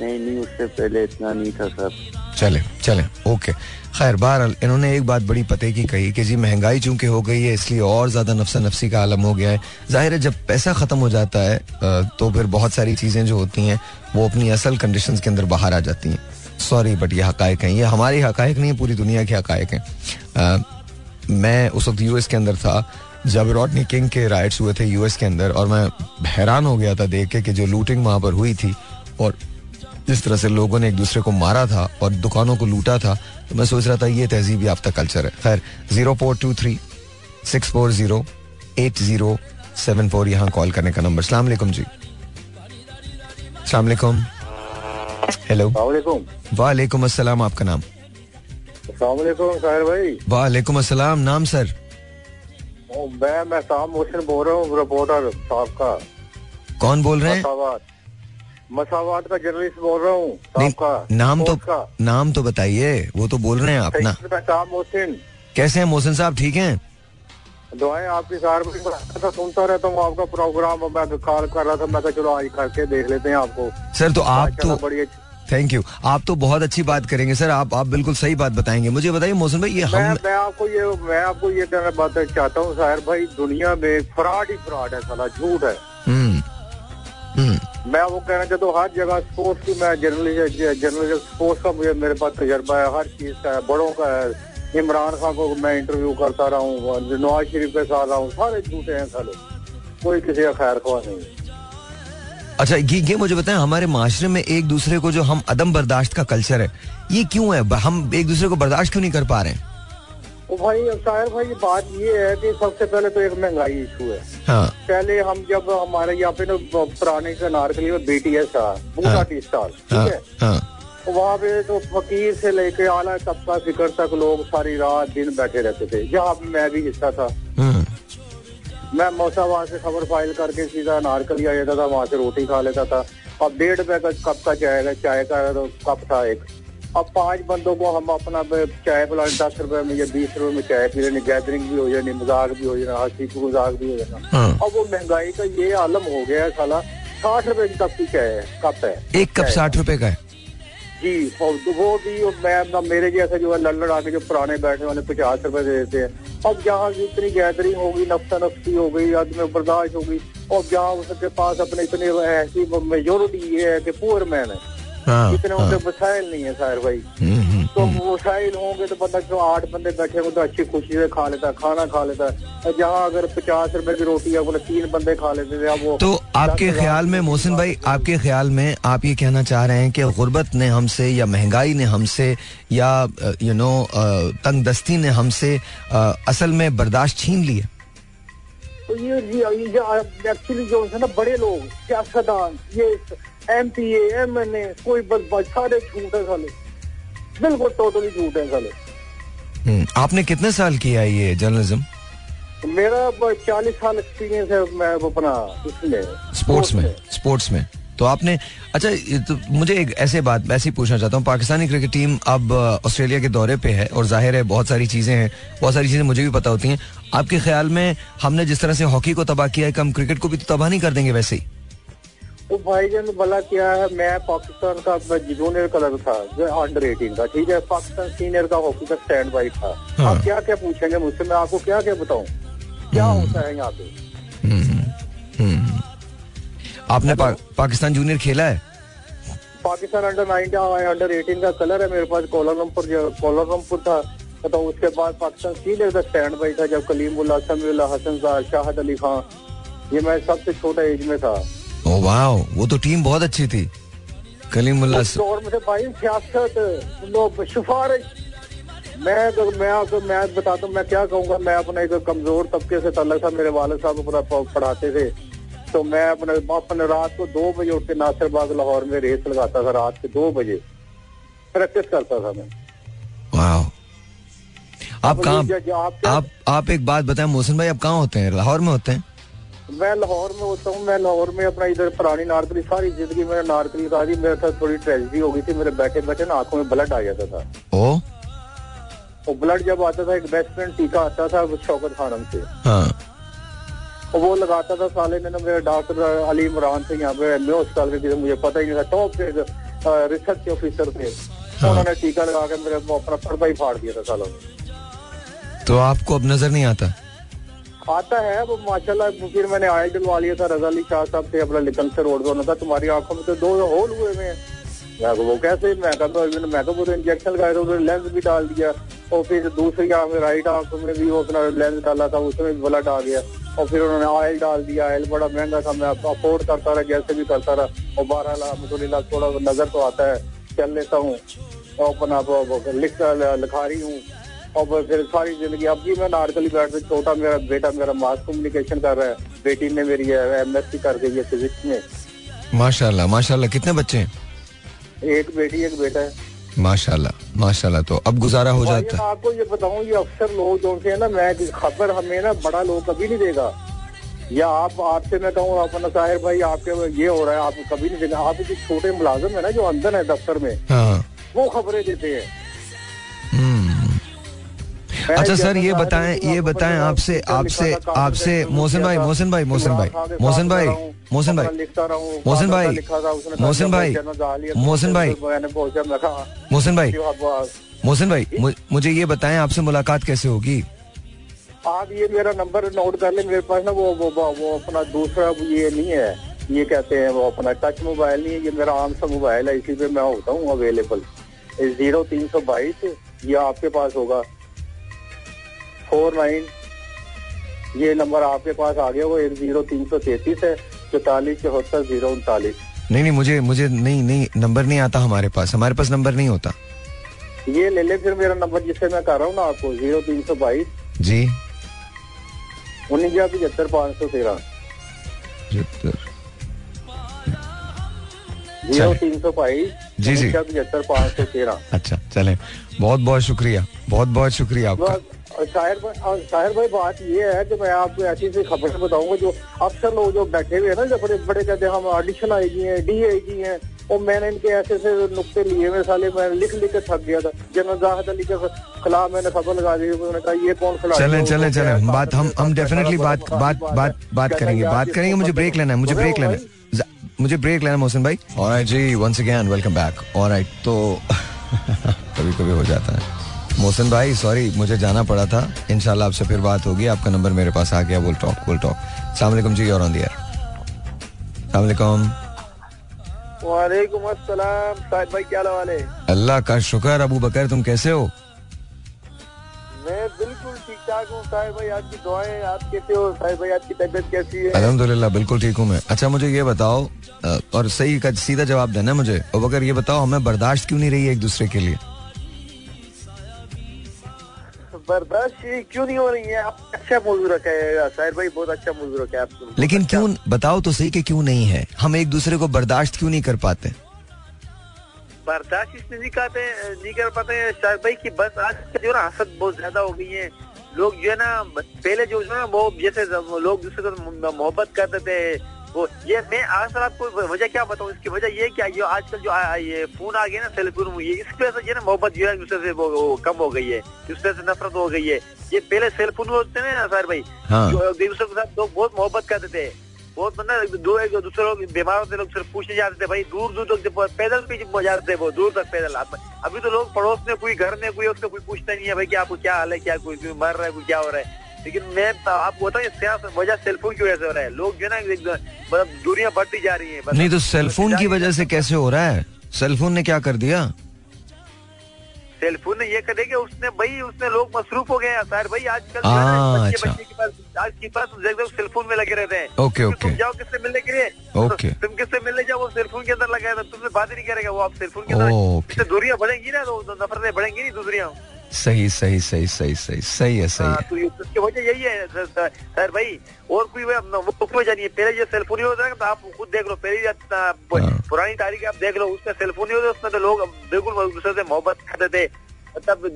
नहीं नहीं उससे पहले इतना नहीं था सर। चले चले ओके। खैर, बहरहाल, इन्होंने एक बात बड़ी पते की कही कि जी, महँगाई चूँकि हो गई है, इसलिए और ज़्यादा नफसा नफसी का आलम हो गया है। ज़ाहिर है, जब पैसा खत्म हो जाता है तो फिर बहुत सारी चीज़ें जो होती हैं, वो अपनी असल कंडीशन के अंदर बाहर आ जाती हैं। सॉरी बट ये हकायक हैं। ये हमारी हकायक नहीं है, पूरी दुनिया के हकायक हैं। मैं उस वक्त यूएस के अंदर था, जब रॉडनी किंग के राइट्स हुए थे यूएस के अंदर, और मैं हैरान हो गया था देख के कि जो लूटिंग वहाँ पर हुई थी, और जिस तरह से लोगों ने एक दूसरे को मारा था और दुकानों को लूटा था तो मैं सोच रहा था ये तहजीब याफ्ता कल्चर है। खैर zero four two three six four zero eight zero seven four यहाँ कॉल करने का नंबर। सलाम जी। सलाम हेलो वालेकुम। अस्सलाम आपका नाम? भाई। वालेकुम अस्सलाम नाम सर? मैं मैं बोल रहा हूँ रिपोर्टर साहब का। कौन बोल रहे हैं? मसावात का जर्नलिस्ट बोल रहा हूँ नाम तो का। नाम तो बताइए वो तो बोल रहे हैं मैं साम मोहसिन। कैसे हैं मोहसिन साहब ठीक हैं? दुआएँ आपकी सार में। तो सुनता रहता हूँ आपका प्रोग्राम मैं कॉल कर रहा था मैं कहा चलो आज करके देख लेते हैं आपको। सर तो आप तो बड़ी थैंक यू आप तो बहुत अच्छी बात करेंगे सर आप आप बिल्कुल सही बात बताएँगे। मुझे बताइए मोहसिन भाई ये मैं हम मैं आपको ये मैं आपको ये कहना बात चाहता हूँ साहिर भाई दुनिया में फ्रॉड ही फ्रॉड है साला झूठ है। मैं वो कहना चाहता हूँ, हर जगह स्पोर्ट्स की मैं जर्नलिस्ट जर्नलिस्ट स्पोर्ट्स का मुझे, मेरे पास तजर्बा है, हर चीज़ का है, बड़ों का है। इमरान खान को मैं इंटरव्यू करता रहा हूँ नवाज़ शरीफ के साथ रहा हूँ, सारे झूठे हैं साले। कोई किसी का खैर ख्वाह नहीं। अच्छा ये ये मुझे बताएँ, हमारे माशरे में एक दूसरे को जो हम अदम बर्दाश्त का कल्चर है, ये क्यों है? हम एक दूसरे को बर्दाश्त क्यों नहीं कर पा रहे हैं? वो भाई शायर भाई बात ये है कि सबसे पहले तो एक महँगाई इशू है। हाँ। पहले हम जब हमारे यहाँ पे ना पुराने का नारकली में बीटीएस था बूटा हाँ। टी स्टॉल हाँ ठीक है हाँ? वहाँ पे तो फकीर से लेके आला तबका फिकर तक लोग सारी रात दिन बैठे रहते थे। जहाँ पे मैं भी हिस्सा था। हम्म, मैं मौसाबाद से खबर फ़ाइल करके सीधा नारकली आ जाता था वहाँ से रोटी खा लेता था। अब डेढ़ रुपए का कप का चाय का चाय का तो कप था एक। अब पाँच बंदों को हम अपना चाय पिला दस रुपए में या बीस रुपए में चाय पी लेनी गैदरिंग भी हो जानी मज़ाक भी हो जाना हँसी मज़ाक भी हो जाना। हाँ। अब वो महँगाई का ये आलम हो गया है साला। साठ रुपए की कप की चाय है कप है। एक कप साठ रुपए का है? जी और वो भी और मैं मेरे जैसे जो है लल्लड़ आके जो पुराने बैठने वाले पचास रुपए दे देते हैं। अब जहाँ इतनी गैदरिंग होगी नफ्सा नफ्सी हो गई आदमी बर्दाश्त होगी और जहाँ उसके पास अपने इतने ऐसी मेजोरिटी ये है कि पुअर मैन हाँ। इतने हाँ, उनके वसाइल नहीं है सायर भाई। हम्म, हम्म, तो हम्म। वसाइल होंगे तो बंदा जो आठ बंदे बैठे होंगे तो अच्छी खुशी से खा लेता खाना खा लेता। है जहाँ अगर पचास रुपए की रोटी है बोले तीन बंदे खा लेते थे वो तो आपके ख्याल में मोहसिन भाई आपके ख्याल में आप ये कहना चाह रहे हैं कि गुर्बत ने हमसे या महँगाई ने हमसे या यू नो तंग दस्ती ने हमसे असल में बर्दाश्त छीन ली है? तो ये एक्चुअली जो है ना बड़े लोग सियासतदान ये M P M N A कोई बस सारे झूठ है साले। बिल्कुल टोटली झूठ है साले। हम्म, आपने कितने साल किया है ये जर्नलिज्म मेरा चालीस साल एक्सपीरियंस है मैं अपना इसमें। स्पोर्ट्स में स्पोर्ट्स में। तो आपने अच्छा तो मुझे एक ऐसे बात ऐसे ही पूछना चाहता हूँ। पाकिस्तानी क्रिकेट टीम अब ऑस्ट्रेलिया के दौरे पे है और ज़ाहिर है बहुत सारी चीज़ें हैं बहुत सारी चीज़ें मुझे भी पता होती हैं। आपके ख्याल में हमने जिस तरह से हॉकी को तबाह किया है कि हम क्रिकेट को भी तो तबाह नहीं कर देंगे वैसे ही? वो भाईजान भला क्या है मैं पाकिस्तान का जूनियर कलर था जो अंडर एटीन का ठीक है? पाकिस्तान सीनियर का हॉकी का स्टैंड बाई था। हाँ। आप क्या क्या पूछेंगे मुझसे मैं आपको क्या क्या बताऊँ? क्या होता है यहाँ पे? हम्म, हम्म, हम्म। आपने पा, पाकिस्तान जूनियर खेला है? Pakistan under nineteen under eighteen का कलर है मेरे पास कोलालमपुर जो- कोलालमपुर था। तो उसके बाद पाकिस्तान सीनियर का स्टैंड बाई था जब कलीमुल्ला समीउल्ला हसन शाहद अली खान ये मैं सबसे छोटा एज में था। ओ वाह वो तो टीम बहुत अच्छी थी। कलीमुल्ला उस दौर में से भाई सियासत सिफारिश मैं अगर मैं आपको मैं बताता हूँ मैं क्या कहूँगा? मैं अपने एक कमज़ोर तबके से तल्लक था। मेरे वाले साहब अपना पढ़ाते थे। तो मैं अपने अपने रात को दो बजे उठ के नासिरबाग लाहौर में रेस लगाता था रात के दो बजे। प्रैक्टिस करता था मैं। आप कहाँ आप आप एक बात बताएँ। मोहसिन भाई आप कहाँ होते हैं? लाहौर में होते हैं? मैं लाहौर में होता हूँ मैं लाहौर में अपना इधर पुरानी नारकली सारी ज़िंदगी मेरा नारकली थी मेरे साथ थोड़ी ट्रेजिडी हो गई थी मेरे बैठे बैठे ना आँखों में ब्लड आ जाता था। ओ? और ब्लड जब आता था एक बेस्ट फ्रेंड टीका आता था वो शौकत खानम से। हाँ। और वो लगाता था साले ने ना मेरे डॉक्टर अली इमरान थे यहाँ पे एमए अस्पताल के मुझे पता ही नहीं था टॉप रिसर्च के ऑफिसर थे। हाँ। उन्होंने टीका लगा के मेरे अपना पर्दा ही फाड़ दिया था सालों में। तो आपको अब नज़र नहीं आता? आता है, वो माशाल्लाह फिर मैंने आयल डलवा लिया था, रजा अली शाह साहब से अपना लिकन से रोड पर था तुम्हारी आँखों में तो दो होल हुए हुए हैं। वो कैसे? मैं कहा मैं कहा, वो तो इंजेक्शन लगाया था, उन्होंने लेंस भी डाल दिया, और फिर दूसरी आँख में राइट आँख में भी वो अपना लेंस डाला था, उसमें भी ब्लड आ गया, और फिर उन्होंने ऑयल डाल दिया ऑयल बड़ा महँगा था, मैं अफोर्ड करता रहा, जैसे भी करता रहा, और बारह लाख अलहमदुलिल्लाह थोड़ा नज़र तो आता है, चल लेता हूँ अपना लिख, लिखा रही हूँ और फिर सारी ज़िंदगी अब भी मैं नारकली बैठ से छोटा मेरा बेटा मेरा मास कम्युनिकेशन कर रहा है। बेटी ने मेरी एम एस सी कर गई है फिजिक्स में। माशाल्लाह माशाल्लाह कितने बच्चे हैं? एक बेटी एक बेटा है। माशाल्लाह माशाल्लाह तो अब गुजारा हो जाता है। आपको ये बताऊँ ये अक्सर लोग जो से है ना मैं खबर हमें ना बड़ा लोग कभी नहीं देगा। या आप आपसे मैं कहूँ अपना साहिर भाई आपके ये हो रहा है आप कभी नहीं देगा। आप छोटे मुलाजिम है ना जो अंदर है दफ्तर में हाँ। वो खबरें देते हैं। अच्छा सर ये बताएँ ये बताएँ आपसे आपसे आपसे मोहसिन भाई मोहसिन भाई मोहसिन भाई मोहसिन भाई मोहसिन भाई मोहसिन भाई मोहसिन भाई मोहसिन भाई मोहसिन भाई मोहसिन भाई मुझे ये बताएँ आपसे मुलाकात कैसे होगी? आप ये मेरा नंबर नोट कर ले मेरे पास ना वो वो वो, वो अपना दूसरा ये नहीं है ये कहते हैं वो अपना टच मोबाइल नहीं है ये मेरा आम सा मोबाइल है इसी पे मैं होता हूँ अवेलेबल ज़ीरो तीन सौ बाईस ये आपके पास होगा। Four nine. ये नंबर आपके पास आ गया वो एक ज़ीरो तीन सौ तैतीस है चौतालीस चौहत्तर ज़ीरो उनतालीस। नहीं नहीं मुझे मुझे नहीं नहीं नंबर नहीं आता हमारे पास। हमारे पास नंबर नहीं होता। ये ले ले फिर मेरा नंबर जिससे मैं कर रहा हूँ ना आपको ज़ीरो तीन सौ बाईस। जी। उन्नीस पचहत्तर पाँच सौ तेरह। ज़ीरो तीन सौ बाईस जी, जी। पचहत्तर पाँच सौ तेरह। अच्छा चले। बहुत बहुत शुक्रिया। बहुत बहुत शुक्रिया आपका। और शाहिर भाई और शाहिर भाई बात ये है कि मैं आपको ऐसी सी खबर बताऊँगा जो अक्सर लोग जो बैठे हुए हैं ना जो बड़े बड़े कहते हैं हम ऑडिशन आएगी हैं डी आएगी हैं और मैंने इनके ऐसे ऐसे नुक्ते लिए हुए साले मैं लिख लिख के थक गया था। जनरल जाहिद अली के खिलाफ मैंने खबर लगा दी उन्होंने कहा ये कौन खिलाड़ी चलें चलें चलें बात हम हम डेफिनेटली बात बात बात बात करेंगे बात करेंगे मुझे ब्रेक लेना है मुझे ब्रेक लेना है। मुझे ब्रेक लेना मोहसिन भाई। ऑलराइट जी once again welcome back all right तो कभी कभी हो जाता है। मोहसिन भाई सॉरी मुझे जाना पड़ा था। इंशाल्लाह आपसे फिर बात होगी। आपका नंबर मेरे पास आ गया विल टॉक विल टॉक अस्सलाम जी और ऑन द एयर अस्सलाम वालेकुम। वालेकुम अस्सलाम। साहिब भाई क्या हाल है? अल्लाह का शुक्र अबू बकर तुम कैसे हो? मैं बिल्कुल ठीक ठाक हूँ साहिब भाई आपकी दुआएँ आप कैसे हो? साहिब भाई आपकी तबीयत कैसी है? अल्हम्दुलिल्लाह बिल्कुल ठीक हूँ मैं। अच्छा मुझे ये बताओ और सही का सीधा जवाब देना मुझे। अब अगर ये बताओ हमें बर्दाश्त क्यों नहीं रही है एक दूसरे के लिए? बर्दाश्त क्यों नहीं हो रही है? आप अच्छा मौजू रखा है साहिर भाई बहुत अच्छा मौजू रखा है आप लेकिन अच्छा। क्यों बताओ तो सही कि क्यों नहीं है? हम एक दूसरे को बर्दाश्त क्यों नहीं कर पाते? बर्दाश्त इसलिए नहीं करते नहीं कर पाते शायद भाई की बस आज जो ना हसद बहुत ज़्यादा हो गई है। लोग जो है ना पहले जो है ना वो जैसे लोग दूसरे को मोहब्बत करते थे वो ये मैं आज सर आपको वजह क्या बताऊँ इसकी वजह ये क्या ये आजकल जो आ- ये फ़ोन आ गया ना सेलफोन ये इसकी वजह से है ना मोहब्बत जो है एक दूसरे से वो, वो कम हो गई है दूसरे से नफरत हो गई है। ये पहले सेलफोन होते ना सर भाई हाँ। जो दूसरे के साथ लोग बहुत मोहब्बत करते थे। बहुत मतलब दो एक दूसरे लोग बीमार होते लोग सिर्फ़ पूछने जाते थे भाई दूर दूर तक पैदल भी जाते थे वो दूर तक पैदल। अभी तो लोग पड़ोस में कोई घर में कोई उसका कोई पूछता नहीं है भाई कि आपको क्या हाल है क्या कोई कोई मर रहा है कोई क्या हो रहा है। लेकिन मैं तो आपको बताऊँ सियासत वजह सेलफोन की वजह से हो रहा है। लोग जो है ना मतलब दूरियाँ बढ़ती जा रही है। नहीं तो सेलफोन की वजह से कैसे हो रहा है? सेलफोन ने क्या कर दिया? सेलफोन ने ये कर कि उसने भाई उसने लोग मसरूफ हो गए सर भाई आजकल बच्चे अच्छा। बच्चे के पास आज के पास एकदम सेलफोन में लगे रहते हैं। Okay, okay. तुम जाओ किससे मिलने के लिए? ओके। तुम किससे मिलने जाओ वो सेलफोन के अंदर लगा है तो तुमसे बात ही नहीं करेगा वो आप सेलफोन के अंदर दूरियाँ बढ़ेंगी ना तो तो नफरतें बढ़ेंगी नहीं दूसरियाँ सही सही सही सही सही सही है सही हाँ, तो ये- उसकी वजह यही है सर, भाई और कोई वजह- नहीं है? पहले ये सेलफोन ही होता है तो आप खुद देख लो पहले हाँ। पुरानी तारीख आप देख लो उसमें सेलफोन ही होता उसमें तो लोग बिल्कुल एक दूसरे से मोहब्बत करते थे तब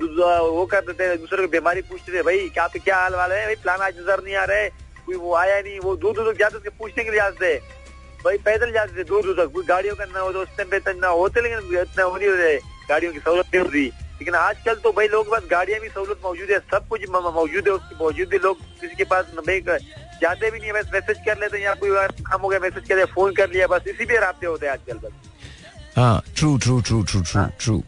वो करते थे दूसरे को बीमारी पूछते थे भाई क्या आपके क्या हाल वाल है? भाई प्लान आज नज़र नहीं आ रहा कोई वो आया नहीं वो दूर दूर तक जाते थे पूछने के लिए जाते भाई पैदल जाते थे दूर दूर तक कोई गाड़ियों का ना हो तो उस टाइम पे इतना होते लेकिन इतना हो नहीं होते गाड़ियों की सहूलत नहीं होती। लेकिन आजकल तो भाई लोग पास गाड़ियाँ भी सहूलत मौजूद है सब कुछ मौजूद है उसकी मौजूद भी लोग किसी के पास जाते भी नहीं है बस मैसेज कर लेते हैं या कोई काम हो गया मैसेज कर दिया फ़ोन कर लिया बस इसी पे रास्ते होते हैं आजकल बस। हाँ true true true true true true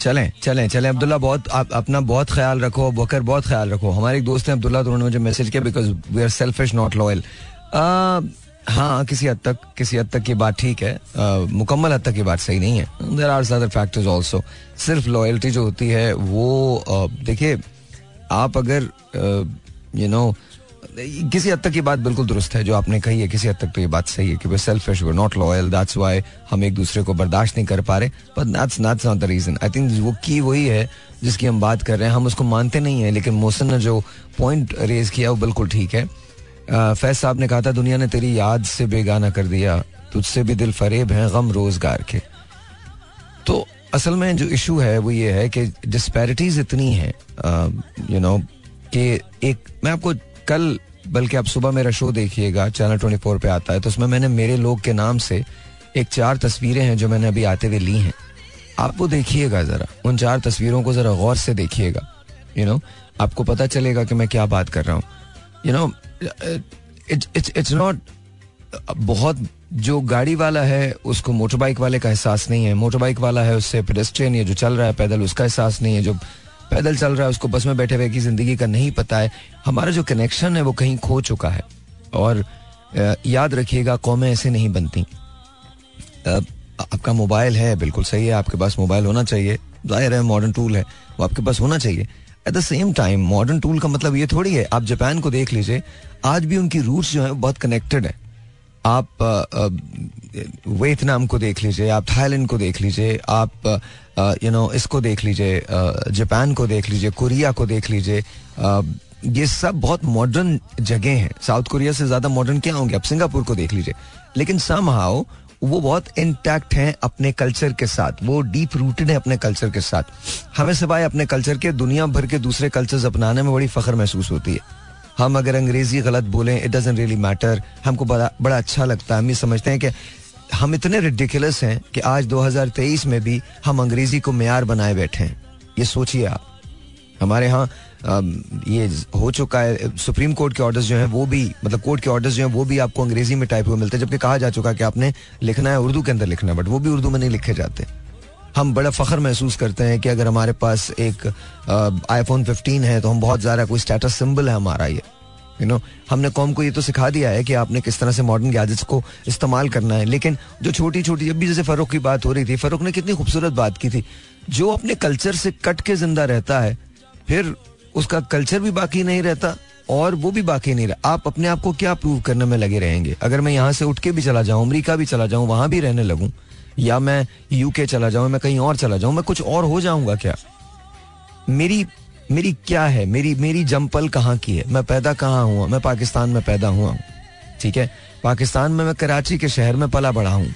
चलें चलें चलें अब्दुल्ला बहुत आप अपना बहुत ख्याल रखो बकर बहुत ख्याल रखो। हमारे एक दोस्त हैं अब्दुल्ला तो उन्होंने मुझे मैसेज किया because we are selfish not loyal हाँ किसी हद तक, किसी हद तक की बात ठीक है। मुकम्मल हद तक की बात सही नहीं है। There are other factors also सिर्फ़ लॉयल्टी जो होती है, वो देखिए, आप अगर यू नो किसी हद तक ये बात बिल्कुल दुरुस्त है, जो आपने कही है, किसी हद तक तो ये बात सही है कि वे selfish way not loyal that's why हम एक दूसरे को बर्दाश्त नहीं कर पा रहे। But that's that's not the reason I think वो की वही है, जिसकी हम बात कर रहे हैं। हम उसको मानते नहीं है, लेकिन मोहसिन ने जो पॉइंट रेज किया, वो बिल्कुल ठीक है। फैज साहब ने कहा था, दुनिया ने तेरी याद से बेगाना कर दिया, तुझसे भी दिल फरेब है गम रोज़गार के। तो असल में जो इशू है, वो ये है कि डिस्पैरिटीज इतनी हैं यू नो कि एक, मैं आपको कल, बल्कि आप सुबह मेरा शो देखिएगा चैनल 24 पे आता है तो उसमें मैंने मेरे लोग के नाम से एक चार तस्वीरें हैं जो मैंने अभी आते हुए ली हैं। आप वो देखिएगा जरा, उन चार तस्वीरों को जरा गौर से देखिएगा यू नो आपको पता चलेगा कि मैं क्या बात कर रहा हूँ। You know it's it's not बहुत जो गाड़ी वाला है, उसको मोटर बाइक वाले का एहसास नहीं है। मोटर बाइक वाला है, उससे पेडेस्ट्रियन या जो चल रहा है, पैदल, उसका एहसास नहीं है। जो पैदल चल रहा है, उसको बस में बैठे हुए की ज़िंदगी का नहीं पता है। हमारा जो कनेक्शन है, वो कहीं खो चुका है। और याद रखिएगा, कौमें ऐसे नहीं बनती। आपका मोबाइल है, बिल्कुल सही है, आपके पास मोबाइल होना चाहिए। ज़ाहिर है मॉडर्न टूल है, वो आपके पास होना चाहिए। At the same time modern tool का मतलब ये थोड़ी है, आप जापान को देख लीजिए, आज भी उनकी रूट्स जो है बहुत कनेक्टेड है। आप वियतनाम को देख लीजिए, आप थाईलैंड को देख लीजिए, आप यू नो इसको देख लीजिए जापान को देख लीजिए कोरिया को देख लीजिए ये सब बहुत मॉडर्न जगह हैं। साउथ कोरिया से ज़्यादा मॉडर्न क्या होंगे? आप सिंगापुर को देख लीजिए। लेकिन सम वो बहुत इंटैक्ट हैं अपने कल्चर के साथ। वो डीप रूटेड है अपने कल्चर के साथ। हमें सिवाय अपने कल्चर के, दुनिया भर के दूसरे कल्चर्स अपनाने में बड़ी फख्र महसूस होती है। हम अगर अंग्रेज़ी गलत बोलें इट डजेंट रियली मैटर हमको बड़ा बड़ा अच्छा लगता है। हम ये समझते हैं कि हम इतने रिडिकुलस हैं कि आज 2023 में भी हम अंग्रेज़ी को मैार बनाए बैठे हैं। ये सोचिए आप। हमारे यहाँ ये हो चुका है, सुप्रीम कोर्ट के ऑर्डर्स जो हैं वो भी मतलब कोर्ट के ऑर्डर्स जो हैं वो भी आपको अंग्रेज़ी में टाइप हुए मिलते हैं, जबकि कहा जा चुका है कि आपने लिखना है, उर्दू के अंदर लिखना है बट वो भी उर्दू में नहीं लिखे जाते। हम बड़ा फख्र महसूस करते हैं कि अगर हमारे पास एक आईफोन 15 है तो हम बहुत ज़्यादा कोई स्टेटस सिंबल है हमारा ये। यू नो हमने कौम को ये तो सिखा दिया है कि आपने किस तरह से मॉडर्न गैजेट्स को इस्तेमाल करना है, लेकिन जो छोटी छोटी जब भी जैसे फरूक की बात हो रही थी फरूक ने कितनी खूबसूरत बात की थी, जो अपने कल्चर से कट के ज़िंदा रहता है, फिर उसका कल्चर भी बाकी नहीं रहता और वो भी बाकी नहीं रहा, आप अपने आप को क्या प्रूव करने में लगे रहेंगे? अगर मैं यहाँ से उठ के भी चला जाऊँ, अमरीका भी चला जाऊँ, वहाँ भी रहने लगूं, या मैं यूके चला जाऊँ मैं कहीं और चला जाऊँ, मैं कुछ और हो जाऊँगा क्या? मेरी मेरी क्या है? मेरी मेरी जंपल कहाँ की है? मैं पैदा कहाँ हुआ? मैं पाकिस्तान में पैदा हुआ हूँ, ठीक है? पाकिस्तान में मैं कराची के शहर में पला बढ़ा हूँ।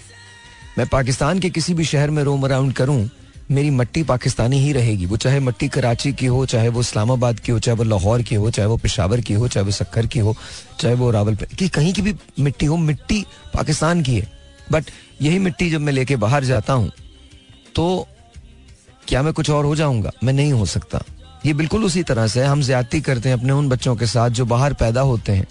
मैं पाकिस्तान के किसी भी शहर में रोम अराउंड करूँ मेरी मट्टी पाकिस्तानी ही रहेगी। वो चाहे मट्टी कराची की हो, चाहे वो इस्लामाबाद की हो, चाहे वो लाहौर की हो, चाहे वो पेशावर की हो, चाहे वो सक्कर की हो, चाहे वो रावल की कहीं की भी मिट्टी हो, मिट्टी पाकिस्तान की है। बट यही मिट्टी जब मैं लेके बाहर जाता हूँ तो क्या मैं कुछ और हो जाऊँगा? मैं नहीं हो सकता। ये बिल्कुल उसी तरह से हम ज्यादती करते हैं अपने उन बच्चों के साथ जो बाहर पैदा होते हैं।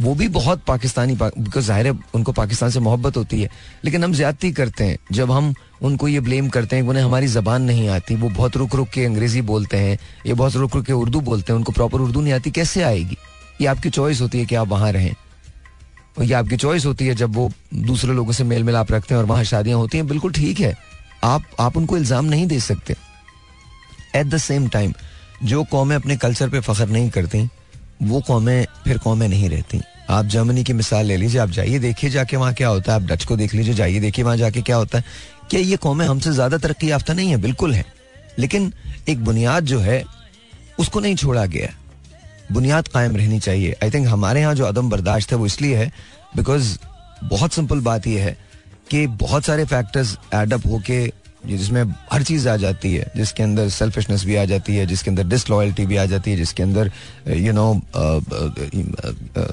वो भी बहुत पाकिस्तानी बिकॉज़ ज़ाहिर है उनको पाकिस्तान से मोहब्बत होती है। लेकिन हम ज्यादती करते हैं। जब हम उनको ये ब्लेम करते हैं उन्हें हमारी जबान नहीं आती, वो बहुत रुक रुक के अंग्रेज़ी बोलते हैं, ये बहुत रुक रुक के उर्दू बोलते हैं, उनको प्रॉपर उर्दू नहीं आती, कैसे आएगी? ये आपकी चॉइस होती है कि आप वहाँ रहें। ये आपकी चॉइस होती है जब वो दूसरे लोगों से मेल मिलाप रखते हैं और वहाँ शादियाँ होती हैं। बिल्कुल ठीक है। आप आप उनको इल्ज़ाम नहीं दे सकते। एट द सेम टाइम जो कौमें अपने कल्चर पे फख्र नहीं करती वो कौमें, फिर कौमें नहीं रहती। आप जर्मनी की मिसाल ले लीजिए, आप जाइए, देखिए जाके वहाँ क्या होता है। आप डच को देख लीजिए, जाइए, देखिए वहाँ जाके क्या होता है। क्या ये कौमें हमसे ज़्यादा तरक्की याफ्ता नहीं है? बिल्कुल है। लेकिन एक बुनियाद जो है, उसको नहीं छोड़ा गया। बुनियाद कायम रहनी चाहिए। आई थिंक हमारे यहाँ जो अदम बर्दाश्त है, वो इसलिए है बिकॉज़ बहुत सिंपल बात यह है कि बहुत सारे फैक्टर्स एडअप होके जिसमें हर चीज़ आ जाती है, जिसके अंदर सेल्फिशनेस भी आ जाती है, जिसके अंदर डिसलॉयल्टी भी आ जाती है, जिसके अंदर यू नो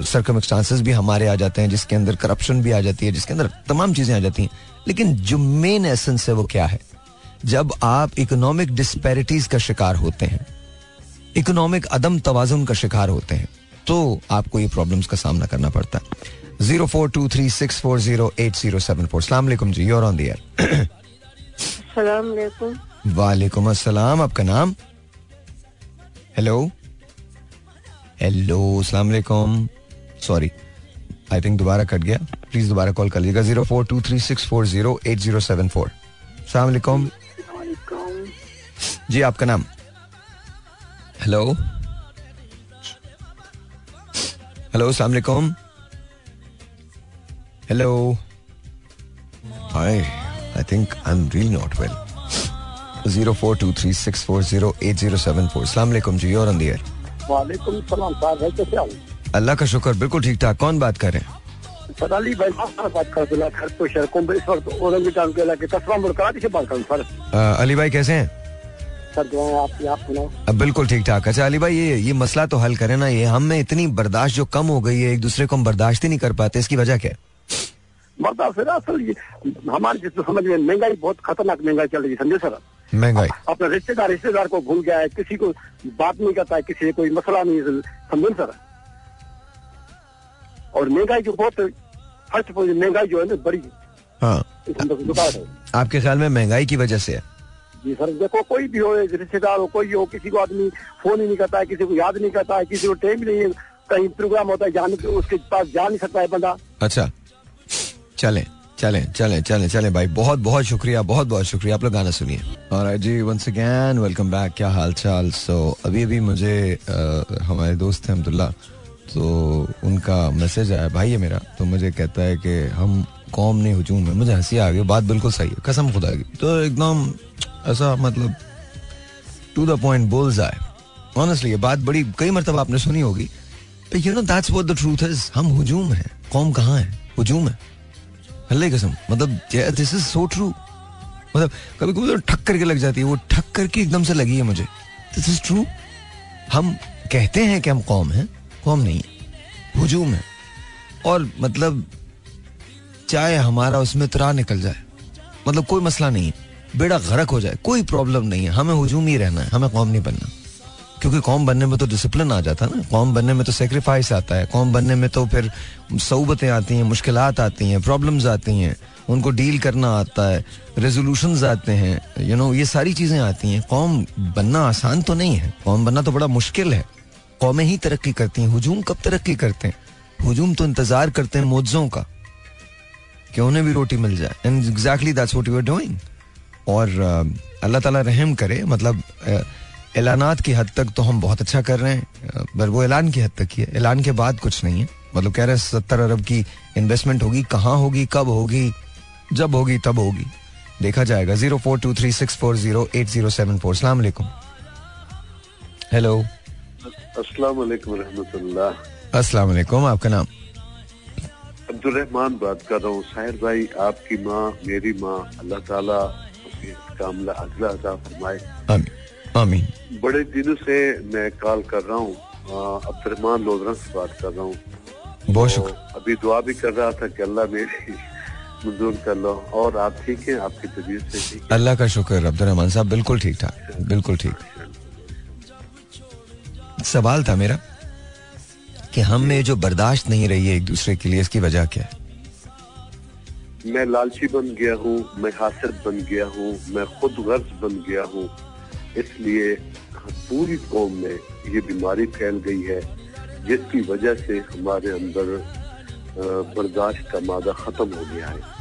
सर्कमस्टांसेस भी हमारे आ जाते हैं, जिसके अंदर करप्शन भी आ जाती है, जिसके अंदर तमाम चीज़ें आ जाती हैं। लेकिन जो मेन एसेंस है वो क्या है? जब आप इकोनॉमिक डिस्पैरिटीज का शिकार होते हैं इकोनॉमिक अदम तोज़ुन का शिकार होते हैं तो आपको ये प्रॉब्लम्स का सामना करना पड़ता है। Zero four two three six four zero eight zero seven four. सलाम जी योर ऑन द वालेकुम अस्सलाम आपका नाम हेलो हेलो अस्सलाम वालेकुम सॉरी आई थिंक दोबारा कट गया. प्लीज़ दोबारा कॉल कर लीजिएगा. Zero four two three six four zero eight zero seven four वालेकुम जी आपका नाम? हेलो हेलो अस्सलाम वालेकुम hello hi I think I am really not well zero four two three six four zero eight zero seven four सलाम जी और air वालेकुम सलाम साहब है कैसे आओ अल्लाह का शुक्र बिल्कुल ठीक ठाक। कौन बात कर रहे हैं? सर अली भाई बात कर दिला घर तो शहर को इस वक्त औरंगज़ेब के इलाके कसरा मुड़काती से बात करूँ सर। अली भाई कैसे हैं? सर दुआएँ आपकी आप सुनाओ। अब बिल्कुल ठीक ठाक। अच्छा अली भाई ये ये मसला तो हल करें ना ये हम में इतनी बर्दाश्त जो कम हो गई है एक दूसरे को हम बर्दाश्त ही नहीं कर पाते इसकी वजह क्या है? मरदा फिर असल ये हमारे जिस समझ में महँगाई बहुत खतरनाक महँगाई चल रही है समझे सर? महँगाई। अपने रिश्तेदार रिश्तेदार को भूल गया है किसी को बात नहीं करता है किसी से कोई मसला नहीं है, समझे सर? और महँगाई जो बहुत फ़र्स्ट महँगाई जो है ना बड़ी हाँ। है। आपके ख्याल में महँगाई की वजह से है? जी सर देखो कोई भी हो रिश्तेदार हो कोई हो किसी को आदमी फ़ोन ही नहीं करता है किसी को याद नहीं करता है किसी को टाइम नहीं है कहीं प्रोग्राम होता है जाने उसके पास जा नहीं सकता है बंदा। अच्छा। चलें चलें चलें चलें चलें भाई बहुत बहुत शुक्रिया बहुत बहुत शुक्रिया। आप लोग गाना सुनिए। और जी वंस अगैन वेलकम बैक क्या हाल चाल सो so, अभी अभी मुझे अ, हमारे दोस्त हैं अब्दुल्ला। तो उनका मैसेज आया भाई है मेरा तो मुझे कहता है कि हम कौम नहीं हजूम है मुझे हँसी आ गई बात बिल्कुल सही है कसम खुदा की। तो एकदम ऐसा मतलब टू द पॉइंट बोल जाए ऑनेस्टली ये बात बड़ी कई मरतबा आपने सुनी होगी। You know that's what the truth is हम हुजूम है कौम कहाँ है? हुजूम है। अल्लाह कसम। मतलब दिस इज़ सो ट्रू मतलब कभी कभी तो ठक करके लग जाती है, वो ठक करके एकदम से लगी है मुझे। दिस इज़ ट्रू हम कहते हैं कि हम कौम हैं, कौम नहीं है, हजूम है। और मतलब चाहे हमारा उसमें तरा निकल जाए मतलब कोई मसला नहीं है, बेड़ा गरक हो जाए, कोई प्रॉब्लम नहीं है। हमें हजूम ही रहना है, हमें कौम नहीं बनना। क्योंकि कौम बनने में तो डिसिप्लिन आ जाता है ना। कौम बनने में तो सेक्रीफाइस आता है। कौम बनने में तो फिर सऊबतें आती हैं मुश्किल आती हैं प्रॉब्लम्स आती हैं, उनको डील करना आता है रेजोल्यूशन आते हैं यू नो ये सारी चीज़ें आती हैं। कौम बनना आसान तो नहीं है। कौम बनना तो बड़ा मुश्किल है। कौमें ही तरक्की करती हैं। हजूम कब तरक्की करते हैं? हजूम तो इंतज़ार करते हैं मुआवजों का। कि उन्हें भी रोटी मिल जाए। And exactly that's what you are doing और अल्लाह ताला रहम करे मतलब ऐलानात की हद तक तो हम बहुत अच्छा कर रहे हैं पर वो ऐलान की हद तक ही है। ऐलान के बाद कुछ नहीं है। मतलब कह रहे हैं सत्तर अरब की इन्वेस्टमेंट होगी कहाँ होगी कब होगी जब होगी तब होगी। देखा जाएगा। Zero four two three six four zero eight zero seven four. सलाम हेलो। अस्सलाम वालेकुम आपका नाम? अब्दुल रहमान बात कर रहा हूँ। साहिर भाई आपकी माँ मेरी माँ अल्लाह ताला कामला अगला अदा फरमाए। आमीन। बड़े दिनों से मैं कॉल कर रहा हूँ। अब्दुलरहमान लोधरा से बात कर रहा हूँ। बहुत तो शुक्र अभी दुआ भी कर रहा था कि अल्लाह मेरी मंजूर कर लो। और आप ठीक हैं? आपकी तबीयत से ठीक अल्लाह का शुक्र अब्दुलरहमान साहब बिल्कुल ठीक ठाक बिल्कुल ठीक। सवाल था मेरा कि हम में जो बर्दाश्त नहीं रही है एक दूसरे के लिए इसकी वजह क्या है? मैं लालची बन गया हूँ मैं हासिल बन गया हूँ मैं खुद गर्ज बन गया हूँ। इसलिए पूरी कौम में ये बीमारी फैल गई है जिसकी वजह से हमारे अंदर बर्दाश्त का मादा खत्म हो गया है।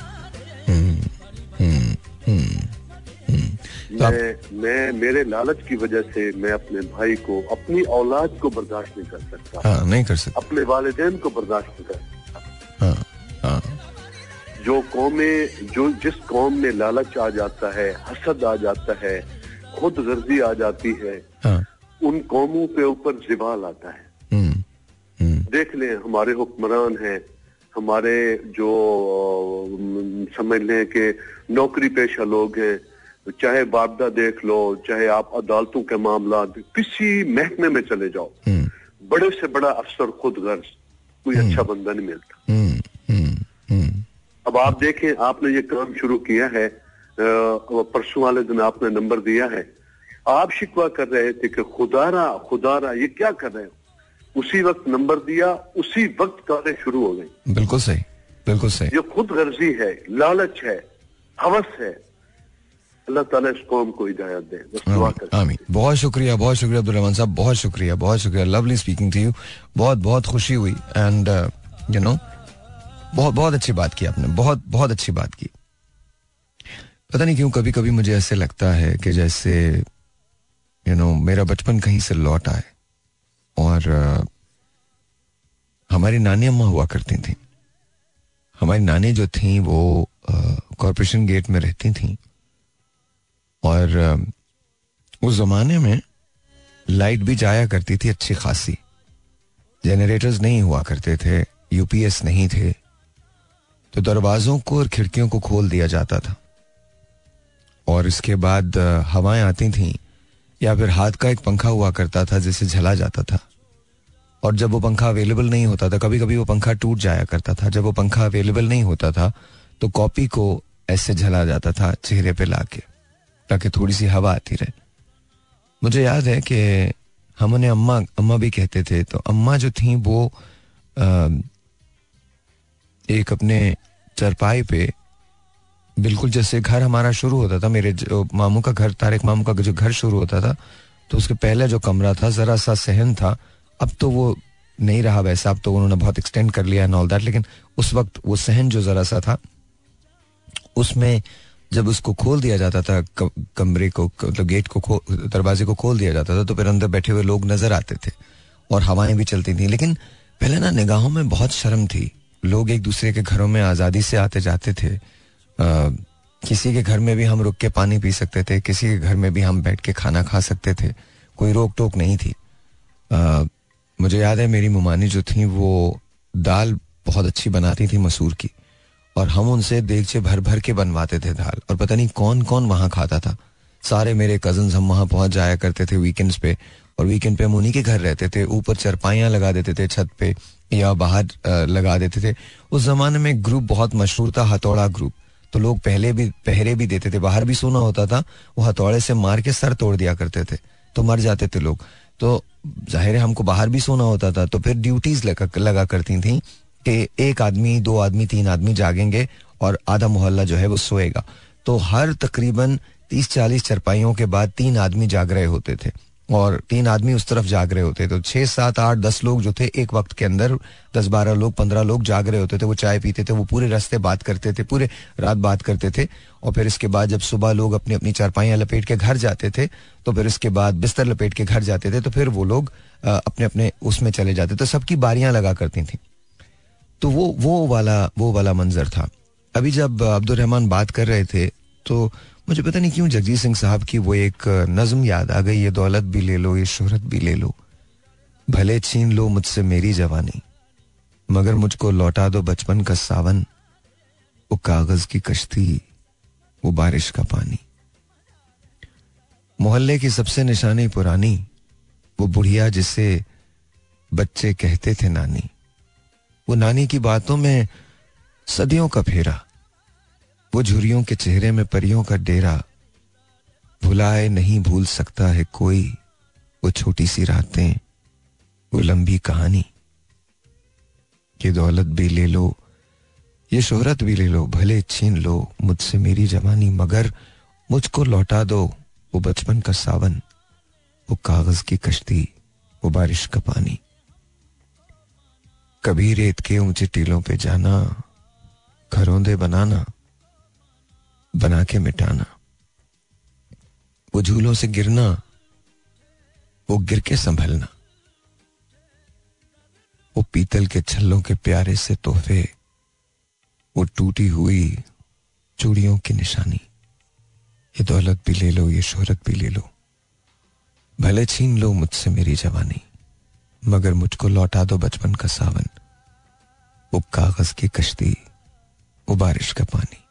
तो मैं मैं मेरे लालच की वजह से मैं अपने भाई को अपनी औलाद को बर्दाश्त नहीं कर सकता। हाँ नहीं कर सकता। अपने वालदेन को बर्दाश्त नहीं कर सकता। हाँ हाँ। जो कौमें जो जिस कौम में लालच आ जाता है हसद आ जाता है खुद गर्जी आ जाती है। हाँ। उन कौमों के ऊपर जिबाल आता है। हम्म, हम्म, देख लें हमारे हुक्मरान हैं हमारे जो समझ लें कि नौकरी पेशा लोग हैं चाहे बाबदा देख लो चाहे आप अदालतों के मामला किसी महकमे में चले जाओ हम्म, बड़े से बड़ा अफसर खुद गर्ज कोई अच्छा बंदा नहीं मिलता। अब आप देखें आपने ये काम शुरू किया है परसों वाले दिन आपने नंबर दिया है। आप शिकवा कर रहे थे कि खुदारा खुदारा ये क्या कर रहे हो? उसी वक्त नंबर दिया उसी वक्त कारें शुरू हो गई। बिल्कुल सही बिल्कुल सही। ये खुद गर्जी है लालच है हवस है। अल्लाह ताला इस कौम को हिदायत दे बस दुआ आमीन, बहुत शुक्रिया बहुत शुक्रिया अब्दुल साहब बहुत शुक्रिया बहुत शुक्रिया। लवली स्पीकिंग टू यू बहुत बहुत खुशी हुई। एंड यू नो बहुत बहुत अच्छी बात की आपने बहुत बहुत अच्छी बात की। पता नहीं क्यों कभी कभी मुझे ऐसे लगता है कि जैसे यू you नो know, मेरा बचपन कहीं से लौट आए और uh, हमारी नानी अम्मा हुआ करती थी। हमारी नानी जो थी वो कॉरपोरेशन गेट में रहती थी और अ, उस जमाने में लाइट भी जाया करती थी अच्छी खासी। जनरेटर्स नहीं हुआ करते थे यूपीएस नहीं थे। तो दरवाजों को और खिड़कियों को खोल दिया जाता था। और इसके बाद हवाएँ आती थीं या फिर हाथ का एक पंखा हुआ करता था जिसे झला जाता था। और जब वो पंखा अवेलेबल नहीं होता था कभी कभी वो पंखा टूट जाया करता था। जब वो पंखा अवेलेबल नहीं होता था तो कॉपी को ऐसे झला जाता था चेहरे पे लाके ताकि थोड़ी सी हवा आती रहे। मुझे याद है कि हम उन्हें अम्मा अम्मा भी कहते थे तो अम्मा जो थी वो अ, एक अपने चरपाई पे बिल्कुल जैसे घर हमारा शुरू होता था, मेरे मामू का घर, तारिक मामू का जो घर शुरू होता था तो उसके पहले जो कमरा था, जरा सा सहन था। अब तो वो नहीं रहा वैसा, अब तो उन्होंने बहुत एक्सटेंड कर लिया एंड ऑल दैट लेकिन उस वक्त वो सहन जो जरा सा था, उसमें जब उसको खोल दिया जाता था कमरे को मतलब गेट को दरवाजे को खोल दिया जाता था तो फिर अंदर बैठे हुए लोग नज़र आते थे और हवाएँ भी चलती थी। लेकिन पहले ना निगाहों में बहुत शर्म थी। लोग एक दूसरे के घरों में आज़ादी से आते जाते थे। किसी के घर में भी हम रुक के पानी पी सकते थे किसी के घर में भी हम बैठ के खाना खा सकते थे कोई रोक टोक नहीं थी। आ, मुझे याद है मेरी मुमानी जो थी वो दाल बहुत अच्छी बनाती थी मसूर की और हम उनसे देगचे भर भर के बनवाते थे दाल और पता नहीं कौन कौन वहाँ खाता था। सारे मेरे कज़न हम वहाँ पहुँच जाया करते थे वीकेंड्स पे और वीकेंड पे हम उन्हीं के घर रहते थे ऊपर चरपाइयाँ लगा देते थे छत पे या बाहर लगा देते थे। उस जमाने में ग्रुप बहुत मशहूर था हथौड़ा ग्रुप तो लोग पहले भी पहरे भी देते थे बाहर भी सोना होता था वो हथौड़े से मार के सर तोड़ दिया करते थे तो मर जाते थे लोग। तो ज़ाहिर है हमको बाहर भी सोना होता था तो फिर ड्यूटीज़ लगा, लगा करती थी कि एक आदमी दो आदमी तीन आदमी जागेंगे और आधा मोहल्ला जो है वो सोएगा। तो हर तकरीबन तीस चालीस चरपाइयों के बाद तीन आदमी जाग रहे होते थे। और तीन आदमी उस तरफ़ जाग रहे होते तो छह, सात, आठ, दस लोग जो थे एक वक्त के अंदर, दस, बारह लोग, पंद्रह लोग जाग रहे होते थे, वो चाय पीते थे, वो पूरे रास्ते बात करते थे, पूरे रात बात करते थे, और फिर इसके बाद जब सुबह लोग अपनी अपनी चारपाइयाँ लपेट के घर जाते थे तो फिर इसके बाद बिस्तर लपेट के घर जाते थे तो फिर वो लोग अपने अपने उसमें चले जाते तो सबकी बारियाँ लगा करती थी। तो वो वो वाला वो वाला मंजर था। अभी जब अब्दुलरहमान बात कर रहे थे तो मुझे पता नहीं क्यों जगजीत सिंह साहब की वो एक नज्म याद आ गई, ये दौलत भी ले लो, ये शोहरत भी ले लो। भले छीन लो मुझसे मेरी जवानी, मगर मुझको लौटा दो बचपन का सावन। वो कागज़ की कश्ती, वो बारिश का पानी। मोहल्ले की सबसे निशानी पुरानी, वो बुढ़िया जिसे बच्चे कहते थे नानी। वो नानी की बातों में सदियों का फेरा वो झुरियों के चेहरे में परियों का डेरा भुलाए नहीं भूल सकता है कोई वो छोटी सी रातें, वो लंबी कहानी। ये दौलत भी ले लो, ये शोहरत भी ले लो, भले छीन लो मुझसे मेरी जवानी, मगर मुझको लौटा दो वो बचपन का सावन, वो कागज़ की कश्ती, वो बारिश का पानी। कभी रेत के ऊँचे टीलों पे जाना, घरों दे बनाना बना के मिटाना। वो झूलों से गिरना, वो गिर के संभलना। वो पीतल के छल्लों के प्यारे से तोहफे, वो टूटी हुई चूड़ियों की निशानी। ये दौलत भी ले लो, ये शोहरत भी ले लो। भले छीन लो मुझसे मेरी जवानी, मगर मुझको लौटा दो बचपन का सावन। वो कागज़ की कश्ती, वो बारिश का पानी।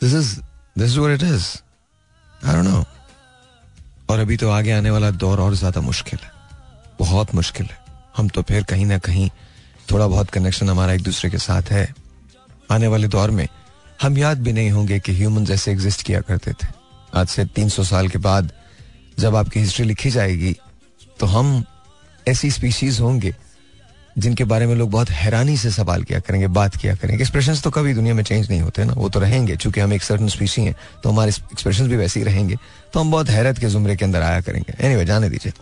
This is this what it is I don't know और अभी तो आगे आने वाला दौर और ज़्यादा मुश्किल है। बहुत मुश्किल है। हम तो फिर कहीं ना कहीं थोड़ा बहुत कनेक्शन हमारा एक दूसरे के साथ है। आने वाले दौर में हम याद भी नहीं होंगे कि ह्यूमन ऐसे एग्जिस्ट किया करते थे। आज से 300 साल के बाद जब आपकी हिस्ट्री लिखी जाएगी तो हम ऐसी स्पीशीज होंगे जिनके बारे में लोग बहुत हैरानी से सवाल किया करेंगे बात किया करेंगे। एक्सप्रेशन तो कभी दुनिया में चेंज नहीं होते ना वो तो रहेंगे। चूँकि हम एक सर्टन स्पीसी हैं तो हमारे एक्सप्रेशन भी वैसे ही रहेंगे। तो हम बहुत हैरत के जुमरे के अंदर आया करेंगे। एनी anyway, जाने दीजिए।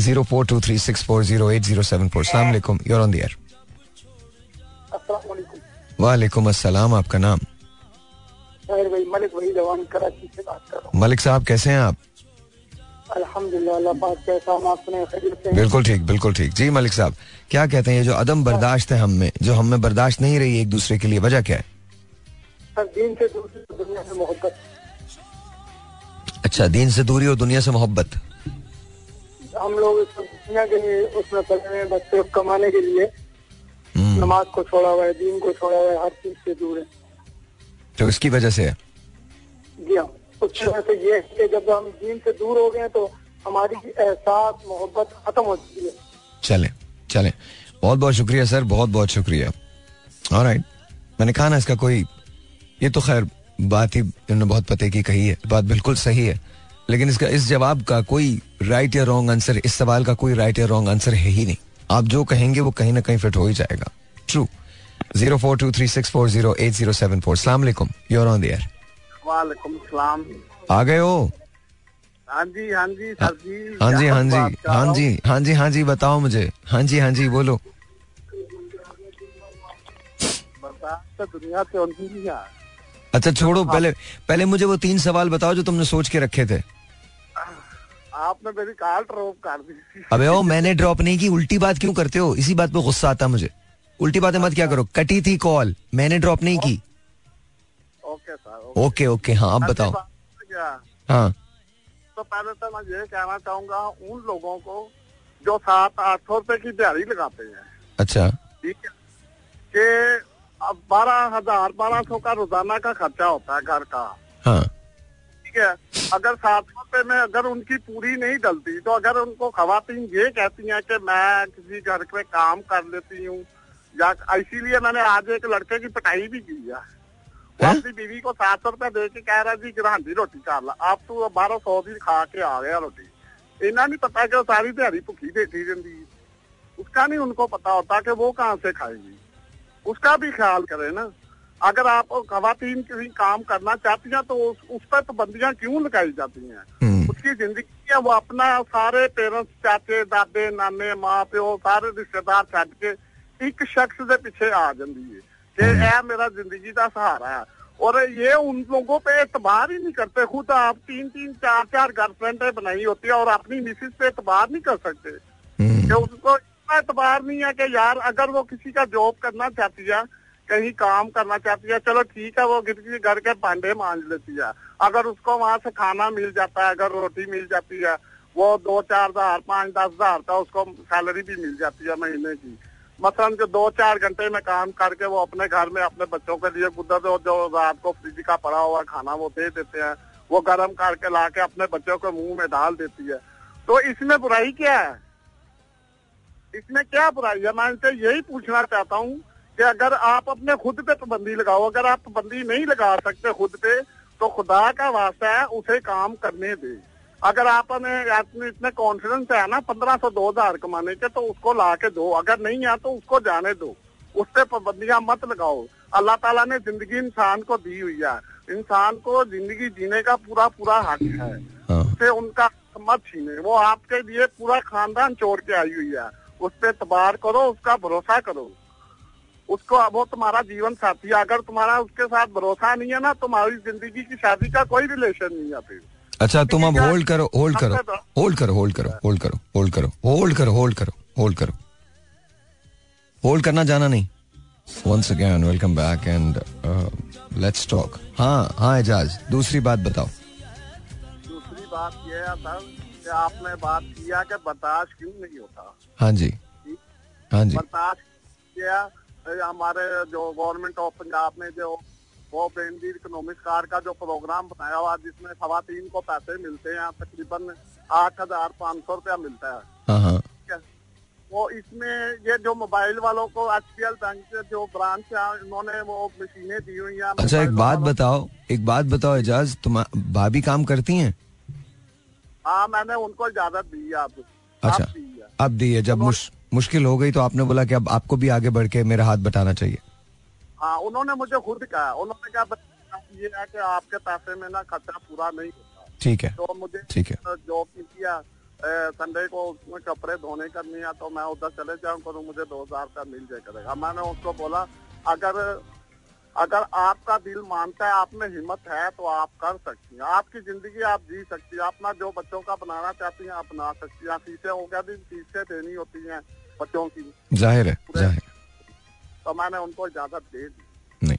Zero four two three six four zero eight zero seven four सलाम यूर ऑन दियर वालेकुम असलम आपका नाम? मलिक वही जवान कराची से बात कर रहा मलिक साहब कैसे हैं आप? बिल्कुल ठीक बिल्कुल ठीक। जी मलिक साहब क्या कहते हैं ये जो अदम बर्दाश्त है हम में जो हम में बर्दाश्त नहीं रही एक दूसरे के लिए वजह क्या है? दीन से दुनिया से मोहब्बत। अच्छा दीन से दूरी और दुनिया से मोहब्बत। हम लोग दुनिया के लिए उसमें पड़े हैं बस सिर्फ़ कमाने के लिए हम्म। नमाज़ को छोड़ा हुआ है दीन को छोड़ा हुआ है हर चीज़ से दूर है। तो इसकी वजह से है? जी हाँ। उस तरह से ये है कि जब हम दीन से दूर हो गए तो हमारी एहसास, मोहब्बत खत्म हो चुकी है। चले चले। बहुत बहुत शुक्रिया सर, बहुत बहुत शुक्रिया। और राइट मैंने कहा ना, इसका कोई ये तो खैर बात ही इन्होंने बहुत पते की कही है। बात बिल्कुल सही है। लेकिन इसका इस जवाब का कोई राइट या रॉन्ग आंसर इस सवाल का कोई राइट या रॉन्ग आंसर है ही नहीं। आप जो कहेंगे, वो कहीं ना कहीं फिट हो ही जाएगा। True zero four two three six four zero eight zero seven four सलाम यूर ऑन दियर वालेकुम सलाम। आ गए हो? हाँ जी हाँ जी सर जी। हाँ जी हाँ जी हाँ जी हाँ जी हाँ जी बताओ मुझे। हाँ जी हाँ जी बोलो। तो दुनिया से है अच्छा छोड़ो पहले पहले मुझे वो तीन सवाल बताओ जो तुमने सोच के रखे थे। आपने मेरी कार ड्रॉप कर दी। अबे ओ मैंने ड्रॉप नहीं की उल्टी बात क्यों करते हो? इसी बात पे गुस्सा आता मुझे। उल्टी बातें मत क्या करो कटी थी कॉल मैंने ड्रॉप नहीं की। Okay sir okay. ओके हाँ अब बताओ। हाँ तो पहले तो मैं ये कहना चाहूँगा उन लोगों को जो सात आठ सौ रुपए की दिहाड़ी लगाते हैं। अच्छा। ठीक है? कि अब बारह हज़ार बारह सौ का रोज़ाना का खर्चा होता है घर का। हाँ। ठीक है? अगर सात सौ रुपए में अगर उनकी पूरी नहीं डलती तो अगर उनको खातन ये कहती हैं कि मैं किसी घर पे काम कर लेती हूँ या इसीलिए मैंने आज एक लड़के की पटाई भी की है। बीवी को सात सौ रुपया दे तो के अगर आप खातन काम करना चाहती है तो उस, उस पर पाबंदियाँ क्यों लगाई जाती है? हम्म। उसकी ज़िंदगी वो अपना सारे पेरेंट्स चाचे दादे नाने माँ प्यो सारे रिश्तेदार छड़ के एक शख्स के पिछे आ जाती है। कि यह मेरा ज़िंदगी का सहारा है। और ये उन लोगों पे एतबार ही नहीं करते। खुद आप तीन तीन चार चार गर्लफ्रेंडें बनाई होती है और अपनी मिसिस पे एतबार नहीं कर सकते। हम्म, कि उसको इतना एतबार नहीं है कि यार अगर वो किसी का जॉब करना चाहती है कहीं काम करना चाहती है चलो ठीक है वो किसी घर के भांडे मांज लेती है। अगर उसको वहाँ से खाना मिल जाता है अगर रोटी मिल जाती है वो दो चार हज़ार पाँच दस हज़ार का उसको सैलरी भी मिल जाती है महीने की। मसलन जो दो चार घंटे में काम करके वो अपने घर में अपने बच्चों के लिए गुदर जो, जो रात को फ्रिज का पड़ा हुआ खाना वो दे देते हैं। वो गर्म करके ला के अपने बच्चों के मुँह में डाल देती है। तो इसमें बुराई क्या है? इसमें क्या बुराई है? मैं इनसे यही पूछना चाहता हूँ कि अगर आप अपने खुद पे पाबंदी लगाओ अगर आप पाबंदी नहीं लगा सकते खुद पे तो खुदा का वास्ता है उसे काम करने दे। अगर आपने आपने इतने कॉन्फिडेंस है ना पंद्रह सौ दो हज़ार कमाने के तो उसको ला के दो। अगर नहीं है तो उसको जाने दो। उस पे पाबंदियाँ मत लगाओ। अल्लाह ताला ने ज़िंदगी इंसान को दी हुई है। इंसान को ज़िंदगी जीने का पूरा पूरा हक है। हाँ। से उनका मत छीने। वो आपके लिए पूरा खानदान छोड़ के आई हुई है। उस पर तबार करो उसका भरोसा करो। उसको वो तुम्हारा जीवन साथी है। अगर तुम्हारा उसके साथ भरोसा नहीं है ना तुम्हारी ज़िंदगी की शादी का कोई रिलेशन नहीं है फिर। अच्छा तुम अब होल्ड करो होल्ड करो होल्ड करो होल्ड करो होल्ड करो होल्ड करो होल्ड करो होल्ड करो होल्ड करो। होल्ड करना जाना नहीं। Once again welcome back and let's talk हाँ हाँ एजाज दूसरी बात बताओ। दूसरी बात यह है सर कि आपने बात किया कि बर्दाश्त क्यों नहीं होता? हाँ जी। हाँ जी। बर्दाश्त किया हमारे जो गवर्नमेंट ऑफ़ पंजाब ने जो वो बेनजी इकोनॉमिक कार का जो प्रोग्राम बनाया हुआ जिसमें खवातीन को पैसे मिलते हैं तकरीबन आठ हज़ार पाँच सौ रुपया मिलता है। हाँ हाँ। है? वो इसमें ये जो मोबाइल वालों को एच पी एल बैंक के जो ब्रांच है उन्होंने वो मशीनें दी हुई हैं। अच्छा एक बात बताओ एक बात बताओ एजाज तुम भाभी काम करती हैं? हाँ मैंने उनको इजाज़त दी है अब। अच्छा अब दी है। अब दी है जब मुश्किल हो गई तो आपने बोला कि अब आपको भी आगे बढ़ के मेरा हाथ बटाना चाहिए। हाँ उन्होंने मुझे खुद कहा। उन्होंने कहा "बच्चा, ये है कि आपके पैसे में ना खर्चा पूरा नहीं होता। ठीक है। तो मुझे ठीक है। जॉब की किया संडे को उसमें कपड़े धोने करनी है तो मैं उधर चले जाऊँ करूँ मुझे दो हज़ार का मिल जाए करेगा। मैंने उसको बोला अगर अगर आपका दिल मानता है आप में हिम्मत है तो आप कर सकती हैं। आपकी ज़िंदगी आप जी सकती है। अपना जो बच्चों का बनाना चाहती हैं आप बना सकती हैं। फीसें हो गया फीसें देनी होती हैं बच्चों की। ज़ाहिर है ज़ाहिर तो मैंने उनको इजाज़त दे दी नहीं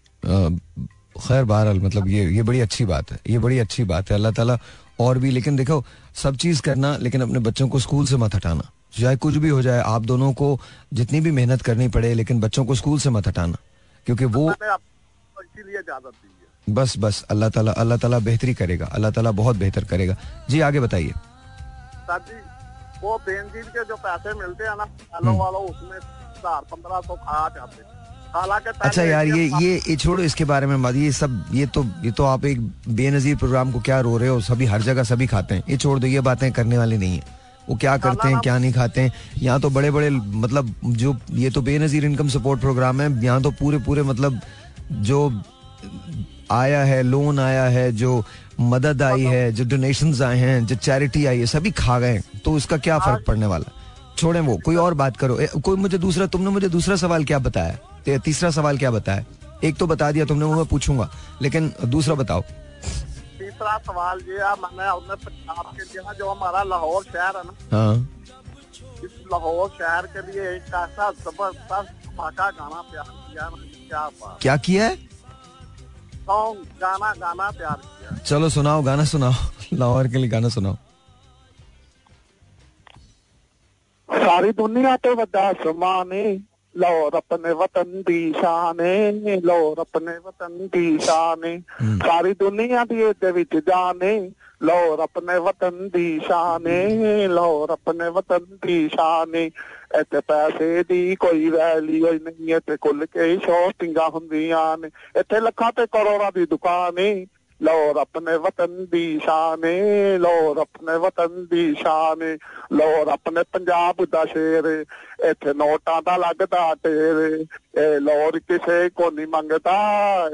खैर बहरहाल मतलब ये ये बड़ी अच्छी बात है ये बड़ी अच्छी बात है अल्लाह ताला और भी लेकिन देखो सब चीज़ करना लेकिन अपने बच्चों को स्कूल से मत हटाना। चाहे कुछ भी हो जाए आप दोनों को जितनी भी मेहनत करनी पड़े लेकिन बच्चों को स्कूल से मत हटाना क्योंकि वो इसीलिए इजाज़त दी है। बस बस अल्लाह ताला अल्लाह ताला बेहतरी करेगा अल्लाह ताला बहुत बेहतर करेगा। जी आगे बताइए। वो के जो पैसे मिलते हैं ना वालों वालों उसमें पंद्रह सौ खा जाते हैं। हालाँकि अच्छा यार ये ये ये छोड़ो इसके बारे में ये सब ये तो ये तो आप एक बेनजीर प्रोग्राम को क्या रो रहे हो? सभी हर जगह सभी खाते हैं। ये छोड़ दो ये बातें करने वाली नहीं है। वो क्या करते हैं क्या नहीं खाते हैं? यहाँ तो बड़े बड़े मतलब जो ये तो बेनजीर इनकम सपोर्ट प्रोग्राम है। यहाँ तो पूरे पूरे मतलब जो आया है लोन आया है जो मदद आई है जो डोनेशन आए हैं जो चैरिटी आई है सभी खा गए तो उसका क्या फ़र्क पड़ने वाला छोड़े वो कोई और बात करो। कोई मुझे दूसरा तुमने मुझे दूसरा सवाल क्या बताया? ते- तीसरा सवाल क्या बताया? एक तो बता दिया तुमने वो मैं पूछूँगा। लेकिन दूसरा बताओ। तीसरा सवाल ये है मैंने पंजाब के लिए जो हमारा लाहौर शहर है ना हाँ। इस लाहौर शहर के लिए एक ऐसा ज़बरदस्त धमाका गाना प्यार किया क्या बात। क्या किया है? सॉन्ग गाना गाना प्यार किया चलो सुनाओ गाना सुनाओ। लाहौर के लिए गाना सुनाओ। सारी दुनिया तो बता सुमानी ਏ ਲਾਹੌਰ ਆਪਣੇ ਵਤਨ ਦੀ ਸ਼ਾਨ ਏ ਲਾਹੌਰ ਆਪਣੇ ਵਤਨ ਦੀ ਸ਼ਾਨ ਏ ਸਾਰੀ ਦੁਨੀਆ ਦੀ ਇਹਦੇ ਵਿੱਚ ਜਾਨ ਏ ਲਾਹੌਰ ਆਪਣੇ ਵਤਨ ਦੀ ਸ਼ਾਨ ਏ ਲਾਹੌਰ ਆਪਣੇ ਵਤਨ ਦੀ ਸ਼ਾਨ ਏ ਇੱਥੇ ਪੈਸੇ ਦੀ ਕੋਈ ਵੈਲਿਊ ਨਹੀਂ ਇੱਥੇ ਖੁੱਲ ਕੇ ਸ਼ੋਪਿੰਗਾਂ ਹੁੰਦੀਆਂ ਨੇ ਇੱਥੇ ਲੱਖਾਂ ਤੇ ਕਰੋੜਾਂ ਦੀ ਦੁਕਾਨ ਏ लौर अपने वतन दी शाने लौर अपने वतन दी शान लौर अपने पंजाब दा शेर इथे नोटा दा लगदा टेर ए लौर किसे को नहीं मंगदा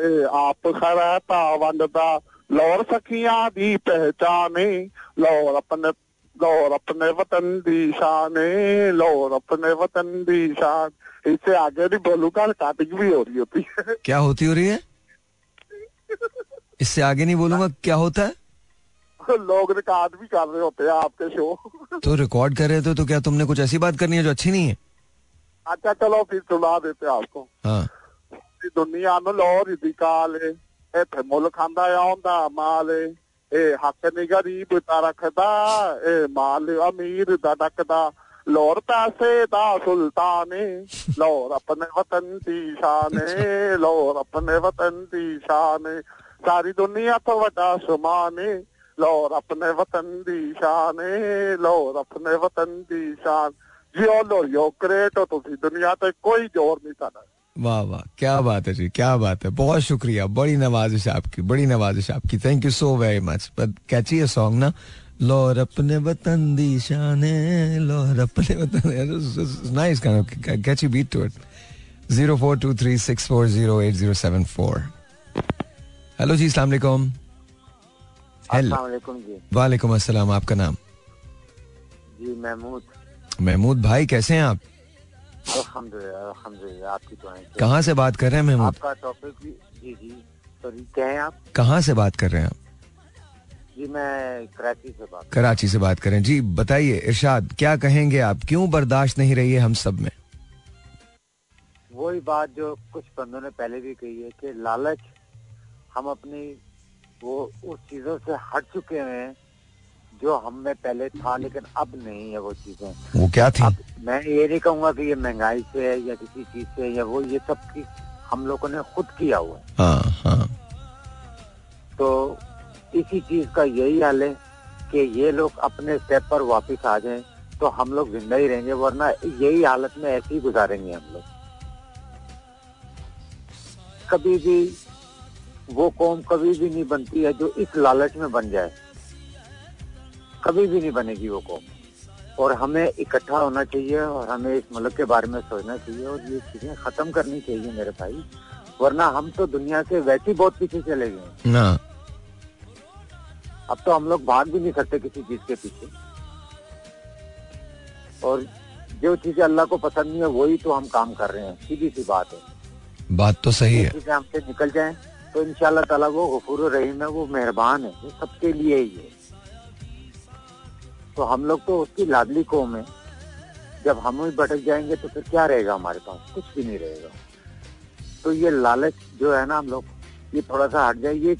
ए आप खरा पा वंडदा लौर सखियाँ दी पहचाने लौर अपने लोर अपने वतन दी शाने है अपने वतन दी शान इससे आगे भी बोलूँगा का भी हो रही होती है क्या होती हो रही है इससे आगे नहीं बोलूंगा क्या होता है लोग रिकॉर्ड भी कर रहे होते हैं आपके शो तो रिकॉर्ड कर रहे थे तो क्या तुमने कुछ ऐसी बात करनी है जो अच्छी नहीं है अच्छा चलो फिर सुना देते हैं आपको हाँ ਦੀ ਦੁਨੀਆ ਨੂੰ ਲੋਰ ਦੀ ਕਾਲ ਏ ਇੱਥੇ ਮੁੱਲ ਖਾਂਦਾ ਆਉਂਦਾ ਮਾਲ ਏ ਇਹ ਹੱਕ ਨਹੀਂ ਗਰੀਬ ਦਾ ਰੱਖਦਾ ਇਹ ਮਾਲ ਅਮੀਰ ਦਾ ਡੱਕਦਾ ਲੋਰ ਪੈਸੇ ਦਾ ਸੁਲਤਾਨ ਏ ਲੋਰ ਆਪਣੇ ਵਤਨ ਦੀ ਸ਼ਾਨ ਏ ਲੋਰ ਆਪਣੇ ਵਤਨ ਦੀ ਸ਼ਾਨ सारी दुनिया तो वड़ा समान है लाहौर अपने वतन दी शान है लाहौर अपने वतन दी शान जियो लोहियो क्रेटो तुसी दुनिया तो कोई ज़ोर नहीं था वाह वाह क्या बात है जी क्या बात है बहुत शुक्रिया बड़ी नवाजिश आपकी बड़ी नवाजिश आपकी thank you so very much but catchy ये सॉन्ग ना लोर अपने वतन दी शान लोर अपने वतन nice catchy beat to it 04236408074 hello जी अस्सलाम वालेकुम। जी। वालेकुम अस्सलाम आपका नाम? जी महमूद। महमूद भाई कैसे हैं आप? अल्हम्दुलिल्लाह अल्हम्दुलिल्लाह आपकी से। कहाँ से बात कर रहे हैं महमूद? आपका टॉपिक भी जी जी सॉरी क्या है आप? कहाँ से बात कर रहे हैं आप? जी मैं कराची से बात कराची से बात करें जी बताइए इरशाद क्या कहेंगे आप? क्यों बर्दाश्त नहीं रही है हम सब में? वही बात जो कुछ बंदों ने पहले भी कही है कि लालच हम अपनी वो उस चीज़ों से हट चुके हैं जो हम में पहले था लेकिन अब नहीं है वो चीज़ें। वो क्या थी? अब मैं ये नहीं कहूँगा कि ये महँगाई से है या किसी चीज़ से या वो ये सब की हम लोगों ने खुद किया हुआ है। हाँ हाँ। तो इसी चीज़ का यही हाल है कि ये लोग अपने स्टेप पर वापस आ जाएँ तो हम लोग ज़िंदा ही रहेंगे वरना यही हालत में ऐसे ही गुजारेंगे हम लोग। कभी भी वो कौम कभी भी नहीं बनती है जो इस लालच में बन जाए। कभी भी नहीं बनेगी वो कौम। और हमें इकट्ठा होना चाहिए और हमें इस मुल्क के बारे में सोचना चाहिए और ये चीज़ें खत्म करनी चाहिए मेरे भाई। वरना हम तो दुनिया से वैसे ही बहुत पीछे चले गए ना। अब तो हम लोग भाग भी नहीं सकते किसी चीज़ के पीछे। और जो चीज़ें अल्लाह को पसंद नहीं है वही तो हम काम कर रहे हैं। सीधी सी बात है। बात तो सही है। हमसे निकल जाएँ। तो इंशाल्लाह ताला वो गफूर रहीम है, वो मेहरबान है, वो सबके लिए ही है। तो हम लोग तो उसकी लाडली कौम है। जब हम ही भटक जाएँगे तो फिर क्या रहेगा हमारे पास? कुछ भी नहीं रहेगा। तो ये लालच जो है ना हम लोग, ये थोड़ा सा हट जाए। ये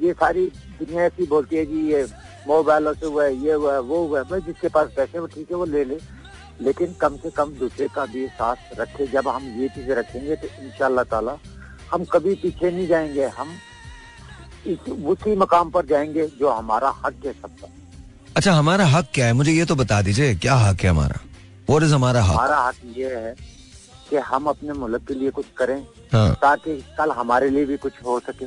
ये सारी दुनिया ऐसी बोलती है कि ये मोबाइलों से हुआ है, ये हुआ है, वो हुआ है। भाई जिसके पास पैसे वो ठीक है, वो ले ले। लेकिन कम से कम दूसरे का भी साथ रखे। जब हम ये चीज़ें रखेंगे तो इंशाल्लाह ताला हम कभी पीछे नहीं जाएँगे हम इस उसी मकाम पर जाएँगे जो हमारा हक है सबका अच्छा हमारा हक क्या है? मुझे ये तो बता दीजिए क्या हक है हमारा? वॉट इज़ हमारा हक? हमारा हक ये है कि हम अपने मुल्क के लिए कुछ करें हाँ। ताकि कल हमारे लिए भी कुछ हो सके।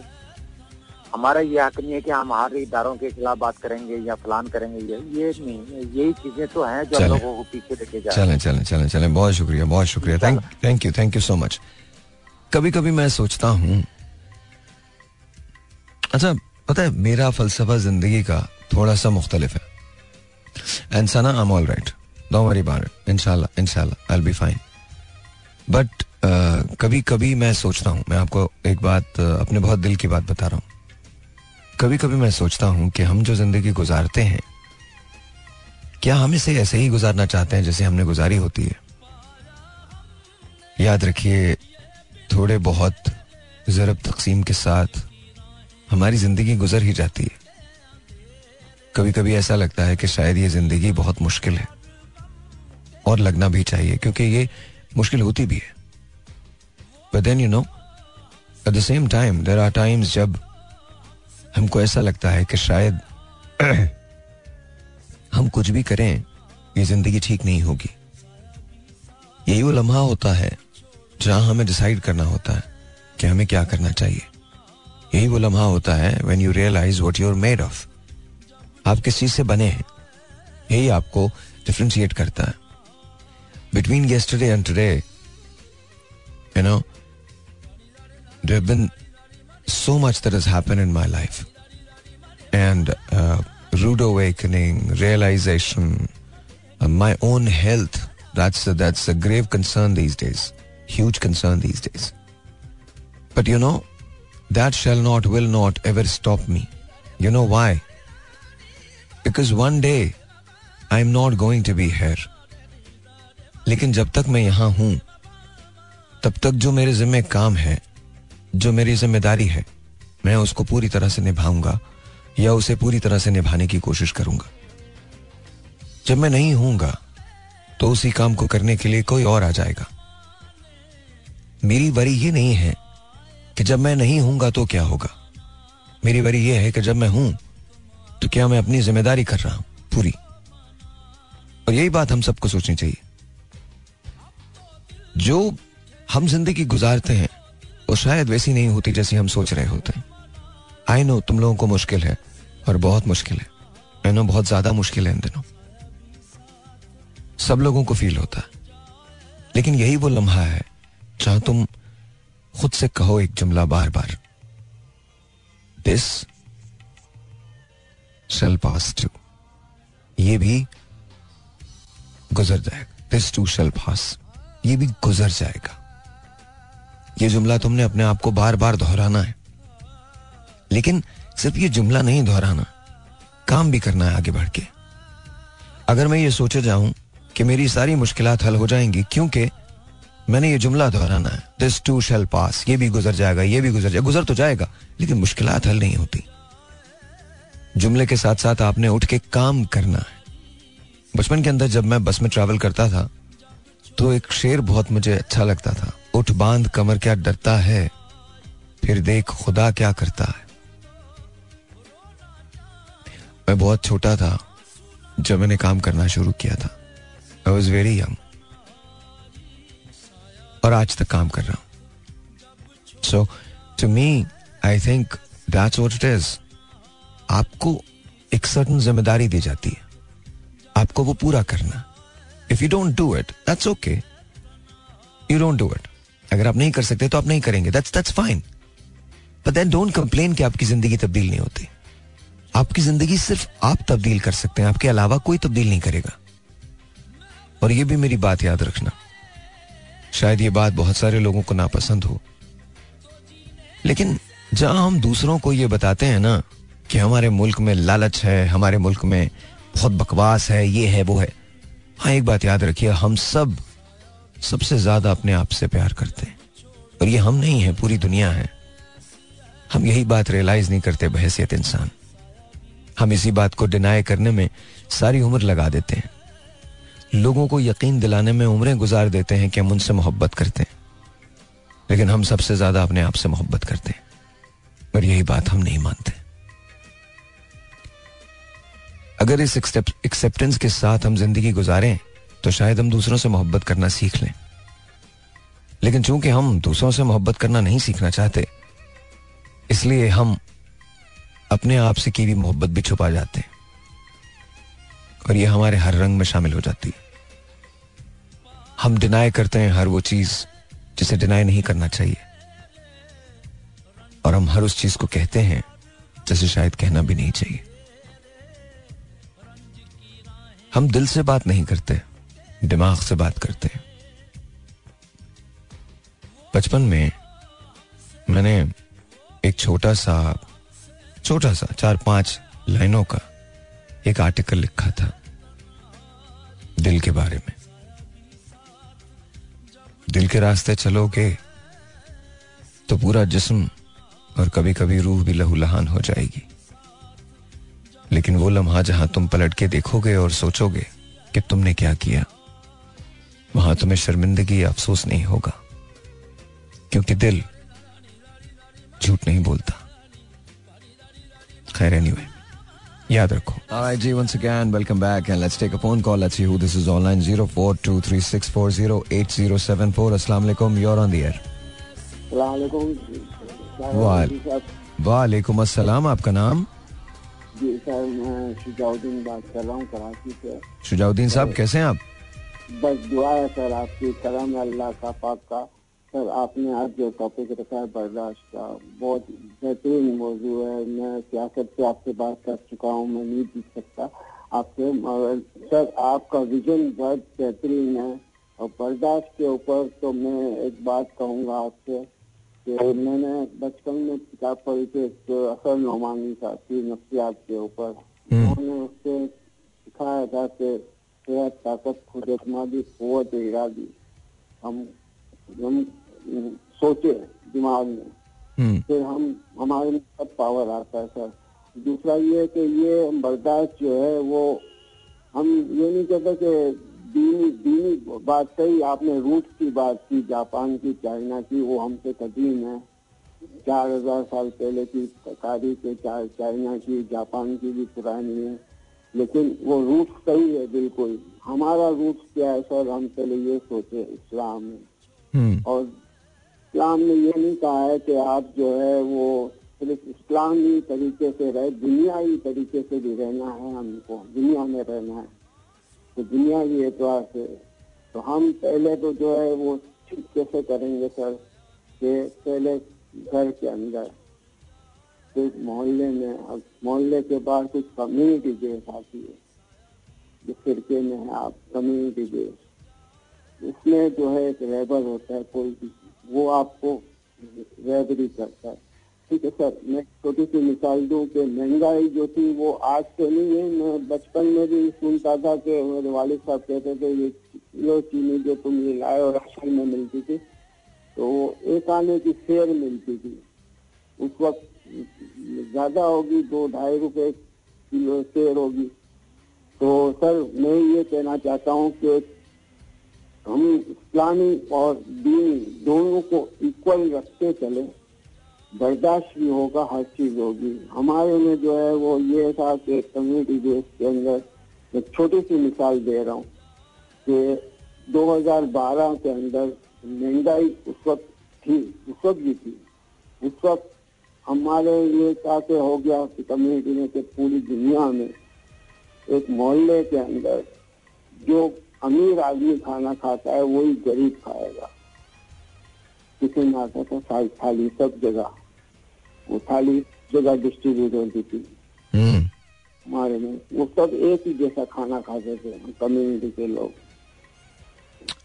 हमारा ये हक नहीं है कि हम हमारे इदारों के खिलाफ बात करेंगे या फलान करेंगे ये ये नहीं यही चीज़ें तो हैं जो। लोगों को पीछे लेके जा रही हैं। चलें चलें चलें चलें। बहुत शुक्रिया बहुत शुक्रिया। Thank you thank you so much कभी कभी मैं सोचता हूँ अच्छा पता है, मेरा फलसफा ज़िंदगी का थोड़ा सा मुख्तलिफ़ है। And I am all right worry it इंशाल्लाह इंशाल्लाह आई बी फाइन बट कभी कभी मैं सोचता हूँ, मैं आपको एक बात, अपने बहुत दिल की बात बता रहा हूँ। कभी कभी मैं सोचता हूँ कि हम जो ज़िंदगी गुजारते हैं, क्या हम इसे ऐसे ही गुजारना चाहते हैं जैसे हमने गुजारी होती है? याद रखिए थोड़े बहुत जरब तकसीम के साथ हमारी ज़िंदगी गुजर ही जाती है। कभी कभी ऐसा लगता है कि शायद ये ज़िंदगी बहुत मुश्किल है और लगना भी चाहिए, क्योंकि ये मुश्किल होती भी है। But then you know at the same time there are times जब हमको ऐसा लगता है कि शायद हम कुछ भी करें, ये ज़िंदगी ठीक नहीं होगी। यही वो लम्हा होता है जहाँ हमें डिसाइड करना होता है कि हमें क्या करना चाहिए। यही वो लम्हा होता है when you realise what you're made of आप किस चीज़ से बने हैं, यही आपको डिफ्रेंशिएट करता है। Between yesterday and today you know so much that is happen in my life and rude awakening realisation my own health that's grave concern these days huge concern these days but you know that shall not will not ever stop me you know why because one day I am not going to be here लेकिन जब तक मैं यहाँ हूँ, तब तक जो मेरे जिम्मे काम है, जो मेरी ज़िम्मेदारी है, मैं उसको पूरी तरह से निभाऊँगा या उसे पूरी तरह से निभाने की कोशिश करूँगा। जब मैं नहीं हूँगा तो उसी काम को करने के लिए कोई और आ जाएगा। मेरी वरी ये नहीं है कि जब मैं नहीं हूँगा तो क्या होगा? मेरी वरी ये है कि जब मैं हूँ तो क्या मैं अपनी ज़िम्मेदारी कर रहा हूँ? पूरी। और यही बात हम सबको सोचनी चाहिए। जो हम ज़िंदगी गुजारते हैं, वो शायद वैसी नहीं होती जैसी हम सोच रहे होते हैं। आई नो तुम लोगों को मुश्किल है, और बहुत मुश्किल है। आई नो बहुत ज़्यादा मुश्किल है इन दिनों। सब लोगों को फील होता है। लेकिन यही वो लम्हा है जहाँ तुम खुद से कहो एक जुमला बार बार दिस शेल पास टू ये भी गुजर जाएगा। दिस टू शेल पास ये भी गुजर जाएगा। ये जुमला तुमने अपने आप को बार बार दोहराना है। लेकिन सिर्फ़ ये जुमला नहीं दोहराना, काम भी करना है आगे बढ़ के। अगर मैं ये सोचे जाऊँ कि मेरी सारी मुश्किल हल हो जाएँगी, क्योंकि मैंने ये जुमला दोहराना है। दिस टू शेल पास ये भी गुजर जाएगा, ये भी गुजर जाएगा। गुजर तो जाएगा, लेकिन मुश्किल हल नहीं होती। जुमले के साथ साथ आपने उठ के काम करना है। बचपन के अंदर जब मैं बस में ट्रैवल करता था तो एक शेर बहुत मुझे अच्छा लगता था। उठ, बाँध, कमर क्या डरता है? फिर देख, खुदा क्या करता है? मैं बहुत छोटा था, जब मैंने काम करना शुरू किया था। आई वॉज़ वेरी यंग और आज तक काम कर रहा हूँ। So to me I think that's what it is आपको एक सर्टन ज़िम्मेदारी दी जाती है। आपको वो पूरा करना। If you don't do it that's okay you don't do it अगर आप नहीं कर सकते तो आप नहीं करेंगे। That's that's fine but then don't complain कि आपकी ज़िंदगी तब्दील नहीं होती। आपकी ज़िंदगी सिर्फ़ आप तब्दील कर सकते हैं। आपके अलावा कोई तब्दील नहीं करेगा। और ये भी मेरी बात याद रखना। शायद ये बात बहुत सारे लोगों को नापसंद हो। लेकिन जहाँ हम दूसरों को ये बताते हैं ना कि हमारे मुल्क में लालच है, हमारे मुल्क में बहुत बकवास है, ये है, वो है हाँ एक बात याद रखिए, हम सब सबसे ज़्यादा अपने आप से प्यार करते हैं। और ये हम नहीं है, पूरी दुनिया है। हम यही बात रियलाइज़ नहीं करते, बहसियत इंसान। हम इसी बात को डिनाई करने में सारी उम्र लगा देते हैं। लोगों को यकीन दिलाने में उम्रें गुजार देते हैं कि हम उनसे मोहब्बत करते हैं। लेकिन हम सबसे ज़्यादा अपने आप से मोहब्बत करते हैं। और यही बात हम नहीं मानते। अगर इस एक्सेप्टेंस के साथ हम ज़िंदगी गुजारें तो शायद हम दूसरों से मोहब्बत करना सीख लें। लेकिन चूँकि हम दूसरों से मोहब्बत करना नहीं सीखना चाहते, इसलिए हम अपने आप से की भी मोहब्बत भी छुपा जाते हैं। और ये हमारे हर रंग में शामिल हो जाती है। हम डिनाई करते हैं हर वो चीज़ जिसे डिनाई नहीं करना चाहिए। और हम हर उस चीज़ को कहते हैं जिसे शायद कहना भी नहीं चाहिए। हम दिल से बात नहीं करते, दिमाग से बात करते हैं। बचपन में मैंने एक छोटा सा छोटा सा, चार पाँच लाइनों का एक आर्टिकल लिखा था दिल के बारे में। दिल के रास्ते चलोगे तो पूरा जिस्म और कभी कभी रूह भी लहूलहान हो जाएगी। लेकिन वो लम्हा जहाँ तुम पलट के देखोगे और सोचोगे कि तुमने क्या किया, वहाँ तुम्हें शर्मिंदगी अफसोस नहीं होगा, क्योंकि दिल झूठ नहीं बोलता। खैर एनीवे याद रखो। Alright, ji once again welcome back and let's take a phone call. Let's see who this is online 0423640874 अस्सलाम वालेकुम you're on the air. वाल- वालेकुम अस्सलाम आपका नाम जी सर मैं शुजाउद्दीन बात कर रहा हूँ कराची से शुजाउद्दीन साहब कैसे हैं आप बस दुआ है सर आपकी करम अल्लाह का पाक का सर आपने आज जो टॉपिक रखा है बर्दाश्त का बहुत बेहतरीन मौजू है। मैं सियासत से आपसे बात कर चुका हूँ मैं नहीं जीत सकता आपसे मगर सर आपका विजन बहुत बेहतरीन है और बर्दाश्त के ऊपर तो मैं एक बात कहूँगा आपसे कि मैंने बचपन में किताब पढ़ी थी एक असर नोमानी का थी नफ्सियात के ऊपर। उन्होंने उससे सिखाया था कि सेहत ताकत खुद एतमादी कुत इरादी। हम हम सोचे दिमाग में। हम्म। फिर हम हमारे में सब पावर आता है सर दूसरा ये है कि ये बर्दाश्त जो है वो हम ये नहीं कहते कि दीनी दीनी बात सही आपने रूस की बात की जापान की चाइना की वो हमसे कदीम है। चार हज़ार साल पहले की तारीख है चा- चाइना की जापान की भी पुरानी है। लेकिन वो रूट सही है बिल्कुल। हमारा रूट क्या है सर? हम पहले ये सोचे इस्लाम में। और इस्लाम ने ये नहीं कहा है कि आप जो है वो सिर्फ़ इस्लामी तरीके से रहे दुनियावी तरीके से भी रहना है हमको, दुनिया में रहना है। तो दुनियावी एतवार से तो हम पहले तो जो है वो ठीक कैसे करेंगे सर कि पहले घर के अंदर फिर मोहल्ले में, अब मोहल्ले के बाद कुछ कम्युनिटी बेस आती है जिस फिरके में है, आप कम्युनिटी बेस उसमें जो है एक रेबर होता है, कोई भी, वो आपको रेबरी करता है। ठीक है सर, मैं छोटी सी मिसाल दूँ कि महँगाई जो थी, वो आज तो नहीं है। मैं बचपन में भी सुनता था कि मेरे वालिद साहब कहते थे, ये ये चीनी जो तुम ये लाए और राशन में मिलती थी। तो एक आने की शेयर मिलती थी। उस वक्त ज़्यादा होगी, दो ढाई रुपए किलो शेयर होगी। तो सर, मैं ये कहना चाहता हूँ कि हम इस्लामी और दीन दोनों को इक्वल रखते चले, बर्दाश्त भी होगा, हर चीज़ होगी। हमारे में जो है वो ये था कि कम्युनिटी बेस के अंदर एक छोटी सी मिसाल दे रहा हूँ कि 2012 के अंदर महँगाई उस वक्त थी, उस वक्त भी थी। उस वक्त हमारे लिए क्या के हो गया कि कम्युनिटी में कि पूरी दुनिया में एक मोहल्ले के अंदर जो अमीर आदमी खाना खाता है वही गरीब खाएगा। किसी में आता था थाली थाली सब जगह। वो थाली जगह डिस्ट्रीब्यूट होती थी। हम्म। हमारे में वो सब एक ही जैसा खाना खाते थे कम्युनिटी के लोग।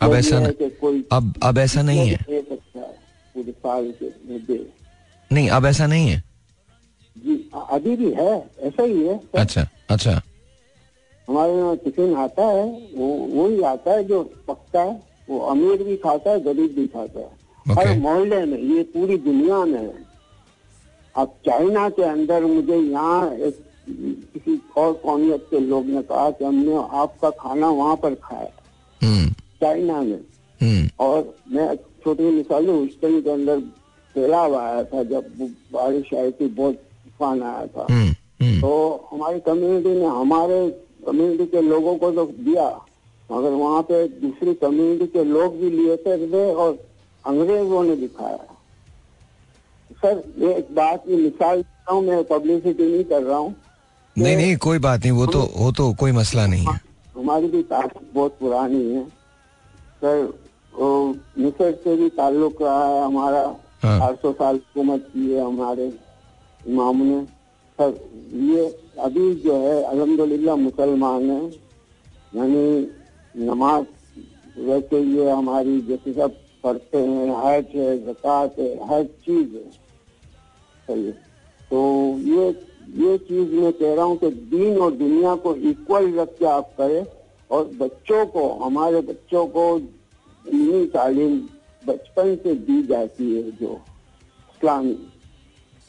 अब तो ऐसा न- कोई अब अब ऐसा नहीं है। सकता है पूरे साल के में दे नहीं अब ऐसा नहीं है। जी अभी भी है ऐसा ही है। अच्छा अच्छा। हमारे यहाँ टिफ़िन आता है वो वही आता है जो पकता है वो अमीर भी खाता है गरीब भी खाता है। हर मोहल्ले में ये पूरी दुनिया में है अब चाइना के अंदर मुझे यहाँ एक किसी और कौमियत के लोग ने कहा कि हमने आपका खाना वहाँ पर खाया। हम्म। चाइना में। हम्म। और मैं छोटी मिसाल दूँ ह्यूस्टन के अंदर सैलाब आया था जब बारिश आई थी बहुत तूफ़ान आया था। हम्म हम्म। तो हमारी कम्युनिटी ने हमारे कम्युनिटी के लोगों को तो दिया मगर वहाँ पे दूसरी कम्युनिटी के लोग भी लिए थे और अंग्रेज़ों ने दिखाया। सर ये एक बात की मिसाल दे रहा हूँ मैं पब्लिसिटी नहीं कर रहा हूँ। नहीं नहीं कोई बात नहीं वो तो वो तो कोई मसला नहीं है। हमारी भी ताकत बहुत पुरानी है। सर वो मिस्र से भी ताल्लुक रहा है हमारा। हाँ। चार सौ साल हुकूमत की है हमारे इमाम ने। सर ये अभी जो है, अल्हम्दुलिल्लाह, मुसलमान है। यानी नमाज़ वैसे ये हमारी जैसे सब पढ़ते हैं, हज है, जक़ात है, हर चीज़ है। सही तो ये ये चीज़ मैं कह रहा हूँ कि दीन और दुनिया को इक्वल रख के आप करें और बच्चों को, हमारे बच्चों को दीनी तालीम बचपन से दी जाती है जो इस्लामी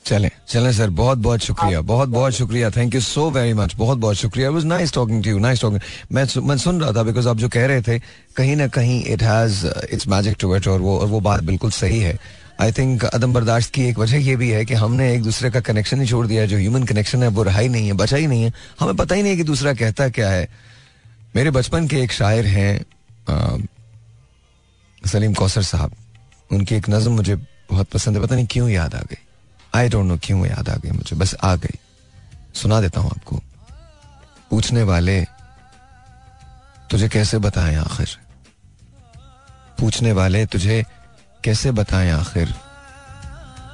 चले। चले सर बहुत बहुत शुक्रिया बहुत बहुत शुक्रिया। Thank you so very much बहुत बहुत शुक्रिया। Was nice talking to you nice talking मैं मैं सुन रहा था बिकॉज़ आप जो कह रहे थे कहीं ना कहीं it has it's magic to it और वो और वो बात बिल्कुल सही है। आई थिंक अदम बर्दाश्त की एक वजह यह भी है कि हमने एक दूसरे का कनेक्शन ही छोड़ दिया। जो ह्यूमन कनेक्शन है वो रहा ही नहीं है बचा ही नहीं है। हमें पता ही नहीं है कि दूसरा कहता क्या है। मेरे बचपन के एक शायर हैं सलीम कौसर साहब। उनकी एक नज्म मुझे बहुत पसंद है। पता नहीं क्यों याद आ गई। आई डोंट नो क्यों याद आ गई मुझे। बस आ गई। सुना देता हूँ आपको। पूछने वाले, तुझे कैसे बताएँ आखिर? पूछने वाले, तुझे कैसे बताएँ आखिर?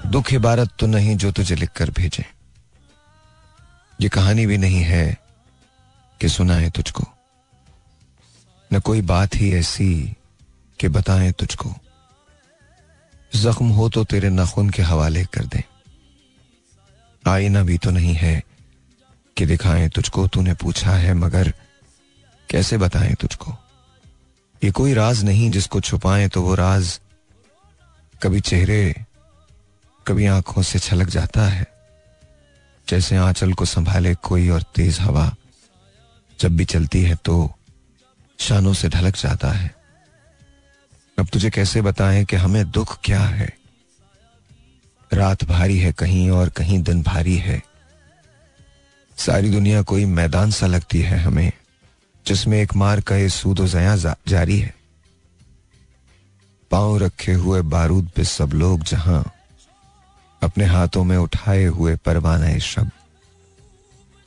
दुख इबारत तो नहीं जो तुझे लिखकर भेजे। ये कहानी भी नहीं है कि सुनाए तुझको। न कोई बात ही ऐसी कि बताएँ तुझको। जख्म हो तो तेरे नाखून के हवाले कर दें। आईना भी तो नहीं है कि दिखाएँ तुझको, तूने पूछा है मगर कैसे बताएँ तुझको? ये कोई राज नहीं जिसको छुपाएँ तो वो राज कभी चेहरे, कभी आँखों से छलक जाता है। जैसे आंचल को संभाले कोई और तेज हवा, जब भी चलती है तो शानों से ढलक जाता है। अब तुझे कैसे बताएँ कि हमें दुख क्या है? रात भारी है कहीं और कहीं दिन भारी है। सारी दुनिया कोई मैदान सा लगती है हमें, जिसमें एक मार का ये सूदो जया जारी है। पाँव रखे हुए बारूद पे सब लोग जहाँ, अपने हाथों में उठाए हुए परवाना शब,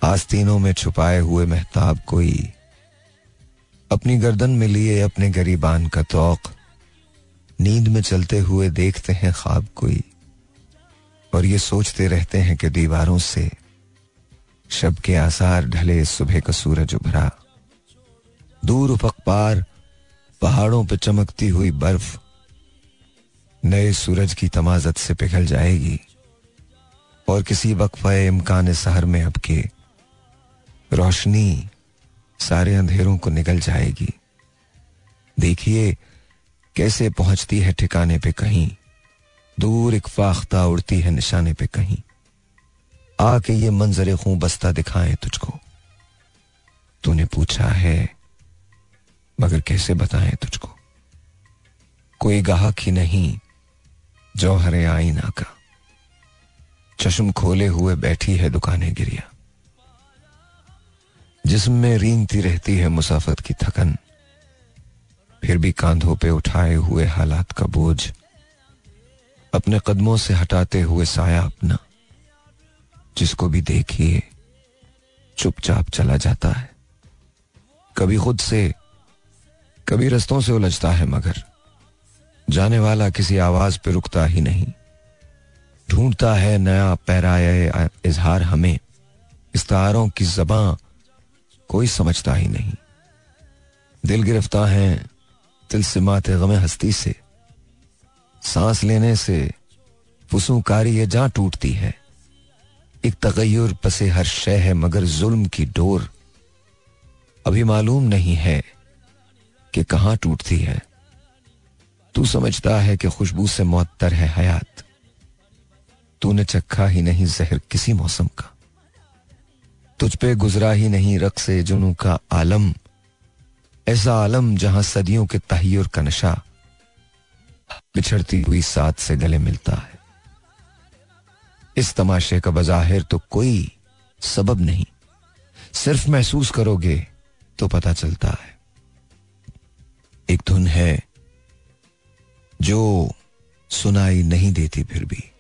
आस्तीनों में छुपाए हुए महताब कोई, अपनी गर्दन में लिए अपने गरीबान का तौक, नींद में चलते हुए देखते हैं ख्वाब कोई। और ये सोचते रहते हैं कि दीवारों से शब के आसार ढले सुबह का सूरज उभरा। दूर उफक पार, पहाड़ों पर चमकती हुई बर्फ़ नए सूरज की तमाजत से पिघल जाएगी और किसी वक्फा इम्कान सहर में अब के रोशनी सारे अंधेरों को निकल जाएगी। देखिए, कैसे पहुँचती है ठिकाने पे कहीं। दूर एक फाख्ता उड़ती है निशाने पे कहीं। आके ये मंजर खूं बस्ता दिखाएँ तुझको। तूने पूछा है, मगर कैसे बताएँ तुझको? कोई गाहक ही नहीं, जौहरे आईना का। चश्म खोले हुए बैठी है दुकानें गिरिया। जिसम में रींगती रहती है मुसाफत की थकन। फिर भी कांधों पे उठाए हुए हालात का बोझ अपने कदमों से हटाते हुए साया अपना। जिसको भी देखिए, चुपचाप चला जाता है। कभी खुद से, कभी रस्तों से उलझता है मगर। जाने वाला किसी आवाज़ पे रुकता ही नहीं। ढूंढता है नया पैराया इजहार हमें। इस्तारों की जबां कोई समझता ही नहीं। दिल गिरफ़्तार है तिलसिमात गमे हस्ती से। सांस लेने से फुसूकारी ये जहाँ टूटती है। एक तगैर पसे हर शय है, मगर जुल्म की डोर अभी मालूम नहीं है कि कहाँ टूटती है। तू समझता है कि खुशबू से मुअत्तर है हयात। तूने चखा ही नहीं जहर किसी मौसम का। तुझ पे गुजरा ही नहीं रक्स जुनू का आलम। ऐसा आलम जहाँ सदियों के तहयर का नशा बिछड़ती हुई साथ से गले मिलता है। इस तमाशे का बजाहिर तो कोई सबब नहीं। सिर्फ़ महसूस करोगे तो पता चलता है। एक धुन है जो सुनाई नहीं देती फिर भी।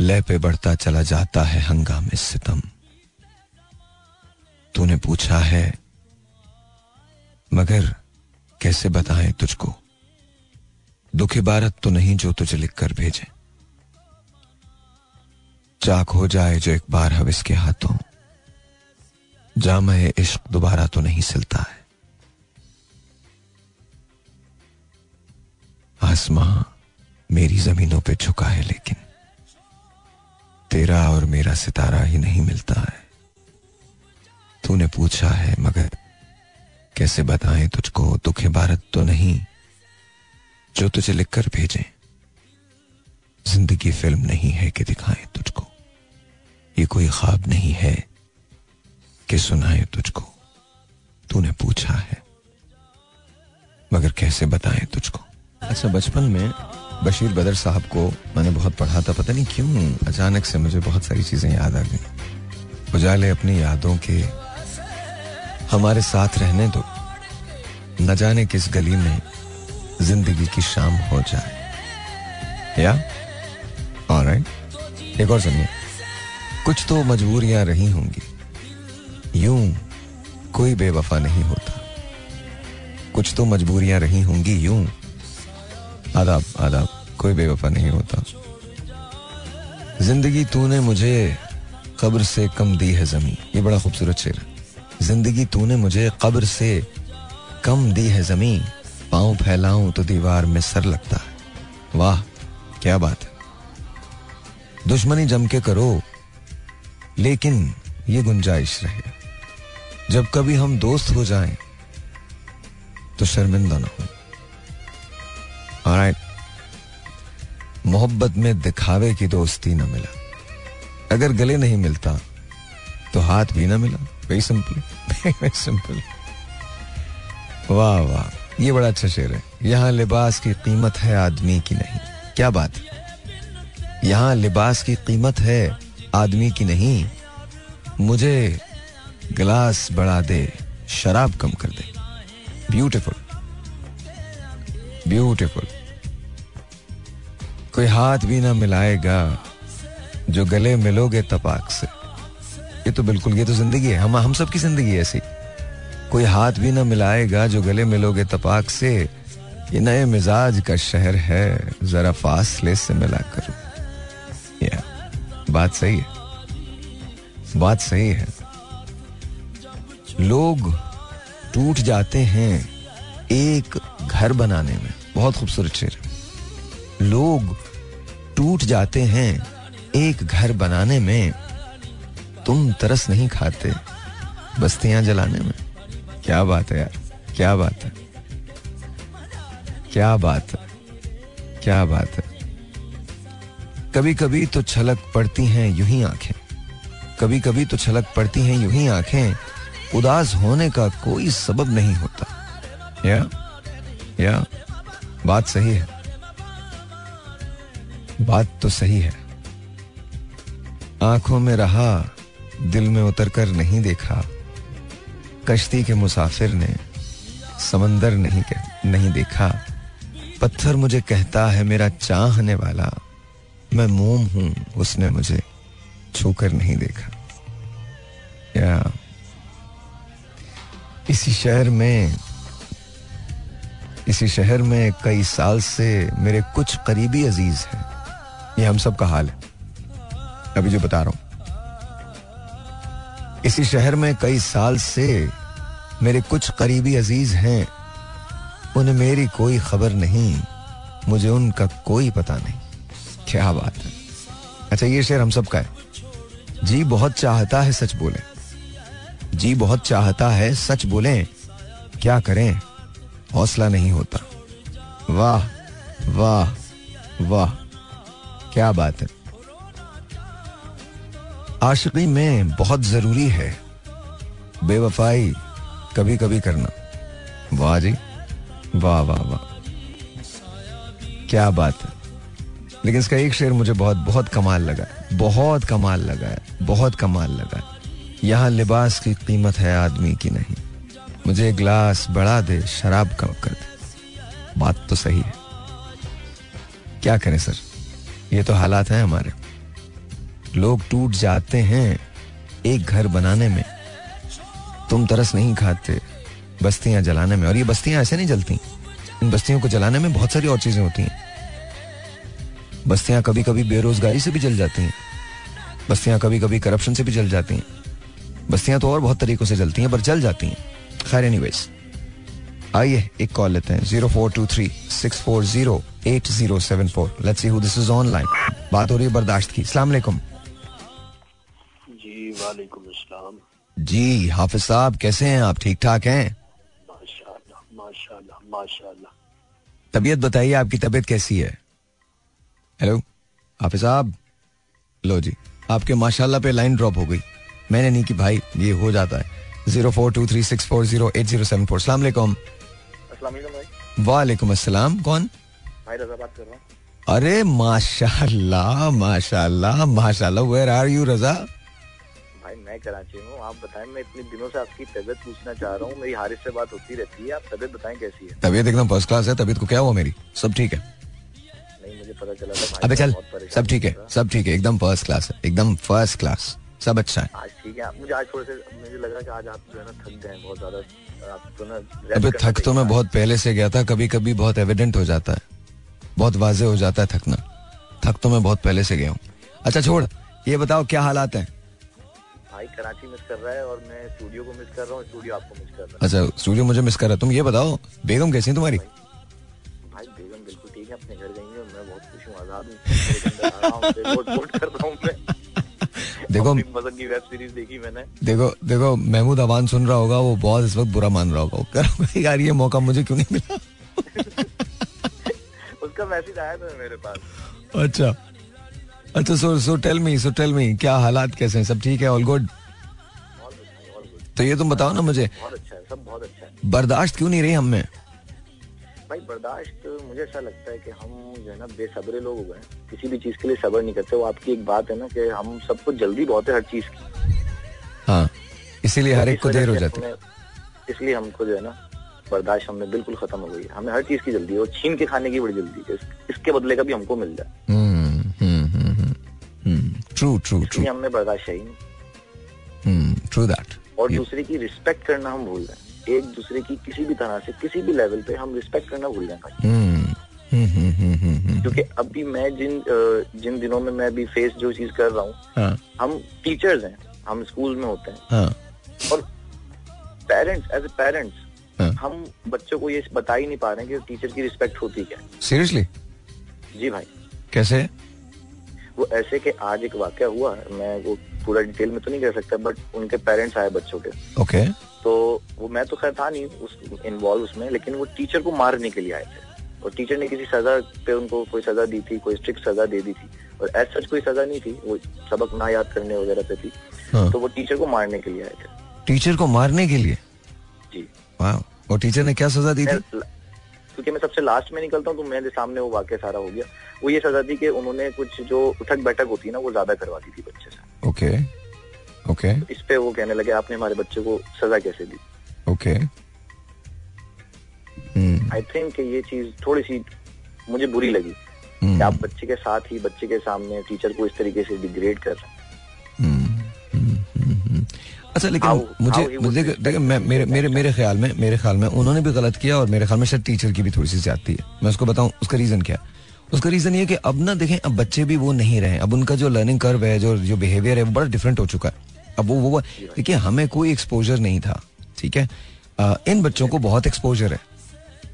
लय पे बढ़ता चला जाता है हंगामे सितम। तूने पूछा है, मगर कैसे बताएँ तुझको? दुख इबारत तो नहीं जो तुझे लिख कर भेजे। चाक हो जाए जो एक बार हविस के हाथों। जाम इश्क दोबारा तो नहीं सिलता है। आसमां मेरी जमीनों पे झुका है लेकिन तेरा और मेरा सितारा ही नहीं मिलता है। तूने पूछा है मगर कैसे बताएँ तुझको, दुख भारत तो नहीं। जो तुझे लिखकर भेजें। ज़िंदगी फ़िल्म नहीं है कि दिखाएँ तुझको। ये कोई ख्वाब नहीं है कि सुनाए तुझको। तूने पूछा है, मगर कैसे बताएँ तुझको? अच्छा बचपन में बशीर बदर साहब को मैंने बहुत पढ़ा था। पता नहीं क्यों अचानक से मुझे बहुत सारी चीज़ें याद आ गई। उजाले अपनी यादों के हमारे साथ रहने दो। न जाने किस गली में ज़िंदगी की शाम हो जाए। या? ऑलराइट एक और सुनिए। कुछ तो मजबूरियाँ रही होंगी। यूँ कोई बेवफा नहीं होता। कुछ तो मजबूरियाँ रही होंगी, यूँ आदाब आदाब, कोई बेवफा नहीं होता। ज़िंदगी तूने मुझे कब्र से कम दी है जमी ये बड़ा खूबसूरत शेर है। ज़िंदगी तूने मुझे कब्र से कम दी है जमी पाँव फैलाऊं तो दीवार में सर लगता है। वाह, क्या बात है। दुश्मनी जम के करो, लेकिन ये गुंजाइश रहे। जब कभी हम दोस्त हो जाएँ तो शर्मिंदा ना हो। मोहब्बत में दिखावे की दोस्ती ना मिला। अगर गले नहीं मिलता तो हाथ भी ना मिला। वेरी सिंपल वेरी सिंपल वाह वाह। ये बड़ा अच्छा शेर है। यहाँ लिबास की कीमत है आदमी की नहीं। क्या बात? यहाँ लिबास की कीमत है आदमी की नहीं। मुझे गिलास बढ़ा दे, शराब कम कर दे। ब्यूटिफुल ब्यूटिफुल कोई हाथ भी ना मिलाएगा जो गले मिलोगे तपाक से। ये तो बिल्कुल, ये तो ज़िंदगी है। हम हम सबकी ज़िंदगी ऐसी। कोई हाथ भी ना मिलाएगा जो गले मिलोगे तपाक से। ये नए मिजाज का शहर है, जरा फासले से मिला करो। या, बात सही है। बात सही है। लोग टूट जाते हैं एक घर बनाने में। बहुत खूबसूरत शेर लोग टूट जाते हैं एक घर बनाने में। तुम तरस नहीं खाते बस्तियाँ जलाने में। क्या बात है यार? क्या बात है? क्या बात है? क्या बात है? कभी कभी तो छलक पड़ती हैं यूँ ही आँखें। कभी कभी तो छलक पड़ती हैं यूँ ही आँखें। उदास होने का कोई सबब नहीं होता। या? या? बात सही है। बात तो सही है। आँखों में रहा, दिल में उतर कर नहीं देखा कश्ती के मुसाफिर ने समंदर नहीं कह, नहीं देखा। पत्थर मुझे कहता है मेरा चाहने वाला मैं मोम हूँ उसने मुझे छूकर नहीं देखा। या। इसी शहर में इसी शहर में कई साल से मेरे कुछ करीबी अज़ीज़ हैं। ये हम सब का हाल है। अभी जो बता रहा हूँ। इसी शहर में कई साल से मेरे कुछ करीबी अज़ीज़ हैं। उन्हें मेरी कोई खबर नहीं। मुझे उनका कोई पता नहीं। क्या बात है। अच्छा ये शेर हम सब का है। जी बहुत चाहता है सच बोले। जी बहुत चाहता है सच बोले। क्या करें? हौसला नहीं होता। वाह वाह वाह। क्या बात है। आशिकी में बहुत ज़रूरी है। बेवफाई कभी कभी करना। वाह जी। वाह वाह वाह। क्या बात है। लेकिन इसका एक शेर मुझे बहुत बहुत कमाल लगा। बहुत कमाल लगा है। बहुत कमाल लगा यहाँ लिबास की कीमत है आदमी की नहीं। मुझे ग्लास बढ़ा दे, शराब कम कर दे। बात तो सही है। क्या करें सर? ये तो हालात हैं हमारे। लोग टूट जाते हैं एक घर बनाने में। तुम तरस नहीं खाते बस्तियाँ जलाने में। और ये बस्तियाँ ऐसे नहीं जलती। इन बस्तियों को जलाने में बहुत सारी और चीज़ें होती हैं। बस्तियाँ कभी कभी बेरोजगारी से भी जल जाती हैं। बस्तियाँ कभी कभी करप्शन से भी जल जाती हैं। बस्तियाँ तो और बहुत तरीकों से जलती हैं, पर जल जाती हैं। खैर एनी आइए एक कॉल लेते हैं। Zero four two three six four zero eight zero seven four let's online बात हो रही है बर्दाश्त की। अस्सलाम वालेकुम अस्सलाम। जी हाफिज साहब कैसे हैं? आप ठीक ठाक हैं? माशाल्लाह माशाल्लाह माशाल्लाह। तबीयत बताइए आपकी तबीयत कैसी है? हेलो हाफिज साहब? लो जी आपके माशाल्लाह पे लाइन ड्रॉप हो गई। मैंने नहीं की भाई ये हो जाता है। Zero four two three six four zero eight zero seven four. सलाम वालेकुम। अस्सलाम कौन? भाई रजा बात कर रहा हूँ। अरे माशाल्लाह माशाल्लाह माशाल्लाह वेयर आर यू रजा? मैं कराची में हूँ। आप बताएँ मैं इतने दिनों से आपकी तबीयत पूछना चाह रहा हूँ। मेरी हारिस से बात होती रहती है। आप तबीयत बताएँ कैसी है? तबीयत एकदम फ़र्स्ट क्लास है। तबीयत को क्या हुआ मेरी? सब ठीक है। नहीं मुझे पता चला था अबे चल सब ठीक है। सब ठीक है। एकदम फ़र्स्ट क्लास है। एकदम फ़र्स्ट क्लास सब अच्छा है। आज ठीक है। मुझे आज थोड़े से मुझे लगा कि आज आप जो है ना थक गए बहुत ज़्यादा। आप तो ना अबे थक तो मैं बहुत पहले से गया था। कभी कभी बहुत एविडेंट हो जाता है। बहुत वाजे हो जाता है थकना। थक तो मैं बहुत पहले से गया हूँ। अच्छा छोड़। ये बताओ क्या हालात हैं? भाई कराची मिस कर रहा है और मैं स्टूडियो को मिस कर रहा हूँ स्टूडियो आपको मिस कर रहा अच्छा स्टूडियो मुझे मिस कर रहा है। तुम ये बताओ बेगम कैसी है तुम्हारी? भाई बेगम बिल्कुल ठीक है अपने घर गई है और मैं बहुत खुश हूँ आज़ाद हूँ कर हूँ देखो की वेब सीरीज़ देखी मैंने। देखो देखो महमूद अवान सुन रहा होगा वो बहुत इस वक्त बुरा मान रहा होगा। रहा यार ये मौका मुझे क्यों नहीं मिला? उसका मैसेज आया था मेरे पास। अच्छा अच्छा सो so tell me so tell me क्या हालात कैसे हैं? सब ठीक है? ऑल गुड तो ये तुम बताओ ना मुझे। बहुत अच्छा है सब बहुत अच्छा है बर्दाश्त क्यों नहीं रही हम में? भाई बर्दाश्त मुझे ऐसा लगता है कि हम जो है ना बेसब्रे लोग हो गए हैं। किसी भी चीज़ के लिए सब्र नहीं करते। वो आपकी एक बात है ना कि हम सबको जल्दी बहुत है हर चीज़ की। हाँ इसीलिए हर एक को देर हो जाती है। इसलिए हमको जो है ना बर्दाश्त हमें बिल्कुल खत्म हो गई है। हमें हर चीज़ की जल्दी है। और छीन के खाने की बड़ी जल्दी है। इसके बदले का भी हमको मिल जाए। ट्रू ट्रू ट्रू इसलिए हमें बर्दाश्त ही नहीं। ट्रू दैट और दूसरे की रिस्पेक्ट करना हम भूल हैं एक दूसरे की किसी भी तरह से किसी भी लेवल पे हम रिस्पेक्ट करना भूल रहे हैं भाई क्योंकि अभी मैं जिन जिन दिनों में मैं अभी फेस जो चीज़ कर रहा हूँ हाँ. हम टीचर्स हैं हम स्कूल में होते हैं। हाँ. और पेरेंट्स एज ए। पेरेंट्स हम बच्चों को ये बता ही नहीं पा रहे हैं कि टीचर की रिस्पेक्ट होती क्या सीरियसली जी भाई। कैसे? वो ऐसे कि आज एक वाक्य हुआ मैं वो पूरा डिटेल में तो नहीं कह सकता बट उनके पेरेंट्स आए बच्चों के। ओके तो वो मैं तो खैर था नहीं उस इन्वॉल्व उसमें लेकिन वो टीचर को मारने के लिए आए थे। और टीचर ने किसी सजा पे उनको कोई सजा दी थी कोई स्ट्रिक्ट सजा दे दी थी। और एज सच कोई सजा नहीं थी वो सबक ना याद करने वगैरह पे थी। हाँ। तो वो टीचर को मारने के लिए आए थे। टीचर को मारने के लिए? जी। वाह और टीचर ने क्या सजा दी थी? क्योंकि मैं सबसे लास्ट में निकलता हूँ तो मेरे सामने वो वाक्य सारा हो गया। वो ये सजा थी कि उन्होंने कुछ जो उठक बैठक होती है ना वो ज़्यादा करवा दी थी बच्चे से। ओके ओके इस पे वो कहने लगे आपने हमारे बच्चे को सजा कैसे दी? ओके आई थिंक ये चीज़ थोड़ी सी मुझे बुरी लगी हम्म। कि आप बच्चे के साथ ही बच्चे के सामने टीचर को इस तरीके से डिग्रेड कर रहे हैं। अच्छा लेकिन How- मुझे how मुझे देखो देखो, मैं मेरे मेरे मेरे ख्याल में मेरे ख्याल में उन्होंने भी गलत किया और मेरे ख्याल में शायद टीचर की भी थोड़ी सी ज्यादती है। मैं उसको बताऊँ उसका रीजन क्या? है उसका रीजन ये कि अब ना देखें अब बच्चे भी वो नहीं रहे अब उनका जो लर्निंग कर्व है जो जो बिहेवियर है वो बड़ा डिफरेंट हो चुका है। अब वो वो देखिए हमें कोई एक्सपोजर नहीं था ठीक है? इन बच्चों को बहुत एक्सपोजर है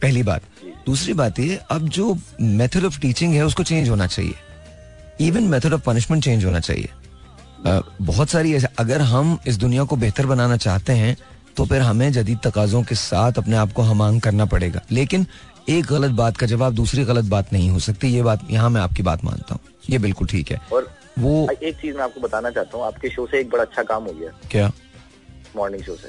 पहली बात। दूसरी बात ये अब जो मेथड ऑफ़ टीचिंग है उसको चेंज होना चाहिए। Even method of punishment change होना चाहिए। बहुत सारी ऐसे अगर हम इस दुनिया को बेहतर बनाना चाहते हैं तो फिर हमें जदीद तकाजों के साथ अपने आप को हमांग करना पड़ेगा। लेकिन एक गलत बात का जवाब दूसरी गलत बात नहीं हो सकती। ये बात यहाँ मैं आपकी बात मानता हूँ। ये बिल्कुल ठीक है। और वो एक चीज़ मैं आपको बताना चाहता हूँ। आपके शो से एक बड़ा अच्छा काम हो गया। क्या? मॉर्निंग शो से।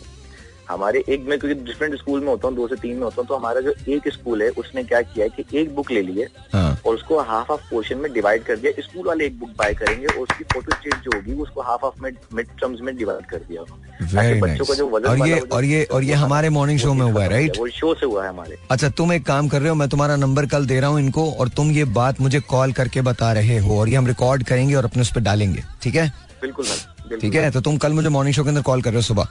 हमारे एक में क्योंकि डिफरेंट स्कूल में होता हूँ दो से तीन में होता हूँ तो हमारा जो एक स्कूल है उसने क्या किया है कि एक बुक ले ली है और उसको हाफ़ हाफ़ पोर्शन में डिवाइड कर दिया। स्कूल वाले एक बुक बाय करेंगे और उसकी फ़ोटो स्टेट जो होगी उसको हाफ़ हाफ़ में मिड टर्म्स में डिवाइड कर दिया। ताकि बच्चों का जो वज़न और ये और ये और ये हमारे मॉर्निंग शो में हुआ है राइट वो शो से हुआ है हमारे। अच्छा तुम एक काम कर रहे हो मैं तुम्हारा नंबर कल दे रहा हूँ इनको और तुम ये बात मुझे कॉल करके बता रहे हो और ये हम रिकॉर्ड करेंगे और अपने उस पर डालेंगे ठीक है? बिल्कुल ठीक है? तो तुम कल मुझे मॉर्निंग शो के अंदर कॉल कर रहे हो सुबह।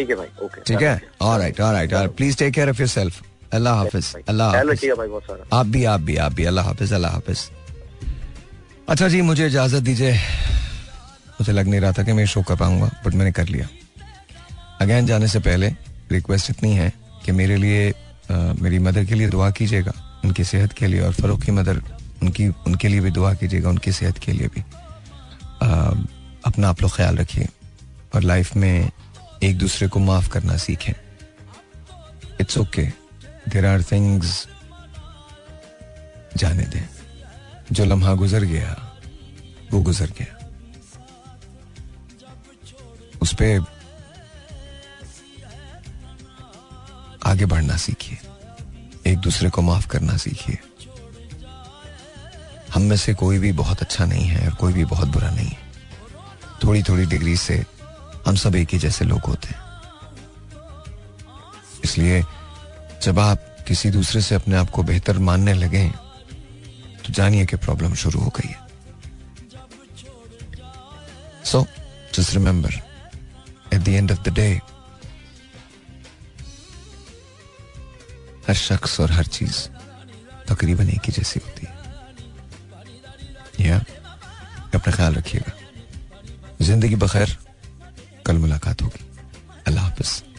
ठीक है भाई ओके। ठीक है? Alright alright please take care of yourself अल्लाह हाफिज अल्लाह हाफिज। रखिएगा भाई बहुत सारा। आप भी आप भी आप भी। अल्लाह हाफिज अल्लाह हाफिज। अच्छा जी मुझे इजाज़त दीजिए। मुझे लग नहीं रहा था कि मैं शो कर पाऊँगा बट मैंने कर लिया। अगेन जाने से पहले रिक्वेस्ट इतनी है कि मेरे लिए अ, मेरी मदर के लिए दुआ कीजिएगा उनकी सेहत के लिए और फरूख की मदर उनकी उनके लिए भी दुआ कीजिएगा उनकी सेहत के लिए भी। अ, अपना आप लोग ख्याल रखिए। और लाइफ में एक दूसरे को माफ़ करना सीखें। It's okay there are things जाने दें। जो लम्हा गुजर गया, वो गुजर गया। उस पर आगे बढ़ना सीखिए। एक दूसरे को माफ़ करना सीखिए। हम में से कोई भी बहुत अच्छा नहीं है और कोई भी बहुत बुरा नहीं है। थोड़ी थोड़ी डिग्री से हम सब एक ही जैसे लोग होते हैं। इसलिए जब आप किसी दूसरे से अपने आप को बेहतर मानने लगे तो जानिए कि प्रॉब्लम शुरू हो गई है। So just remember at the end of the day हर शख्स और हर चीज़ तकरीबन एक ही जैसी होती है। या अपना ख्याल रखिएगा। ज़िंदगी बखैर। कल मुलाकात होगी। अल्लाह हाफिज़।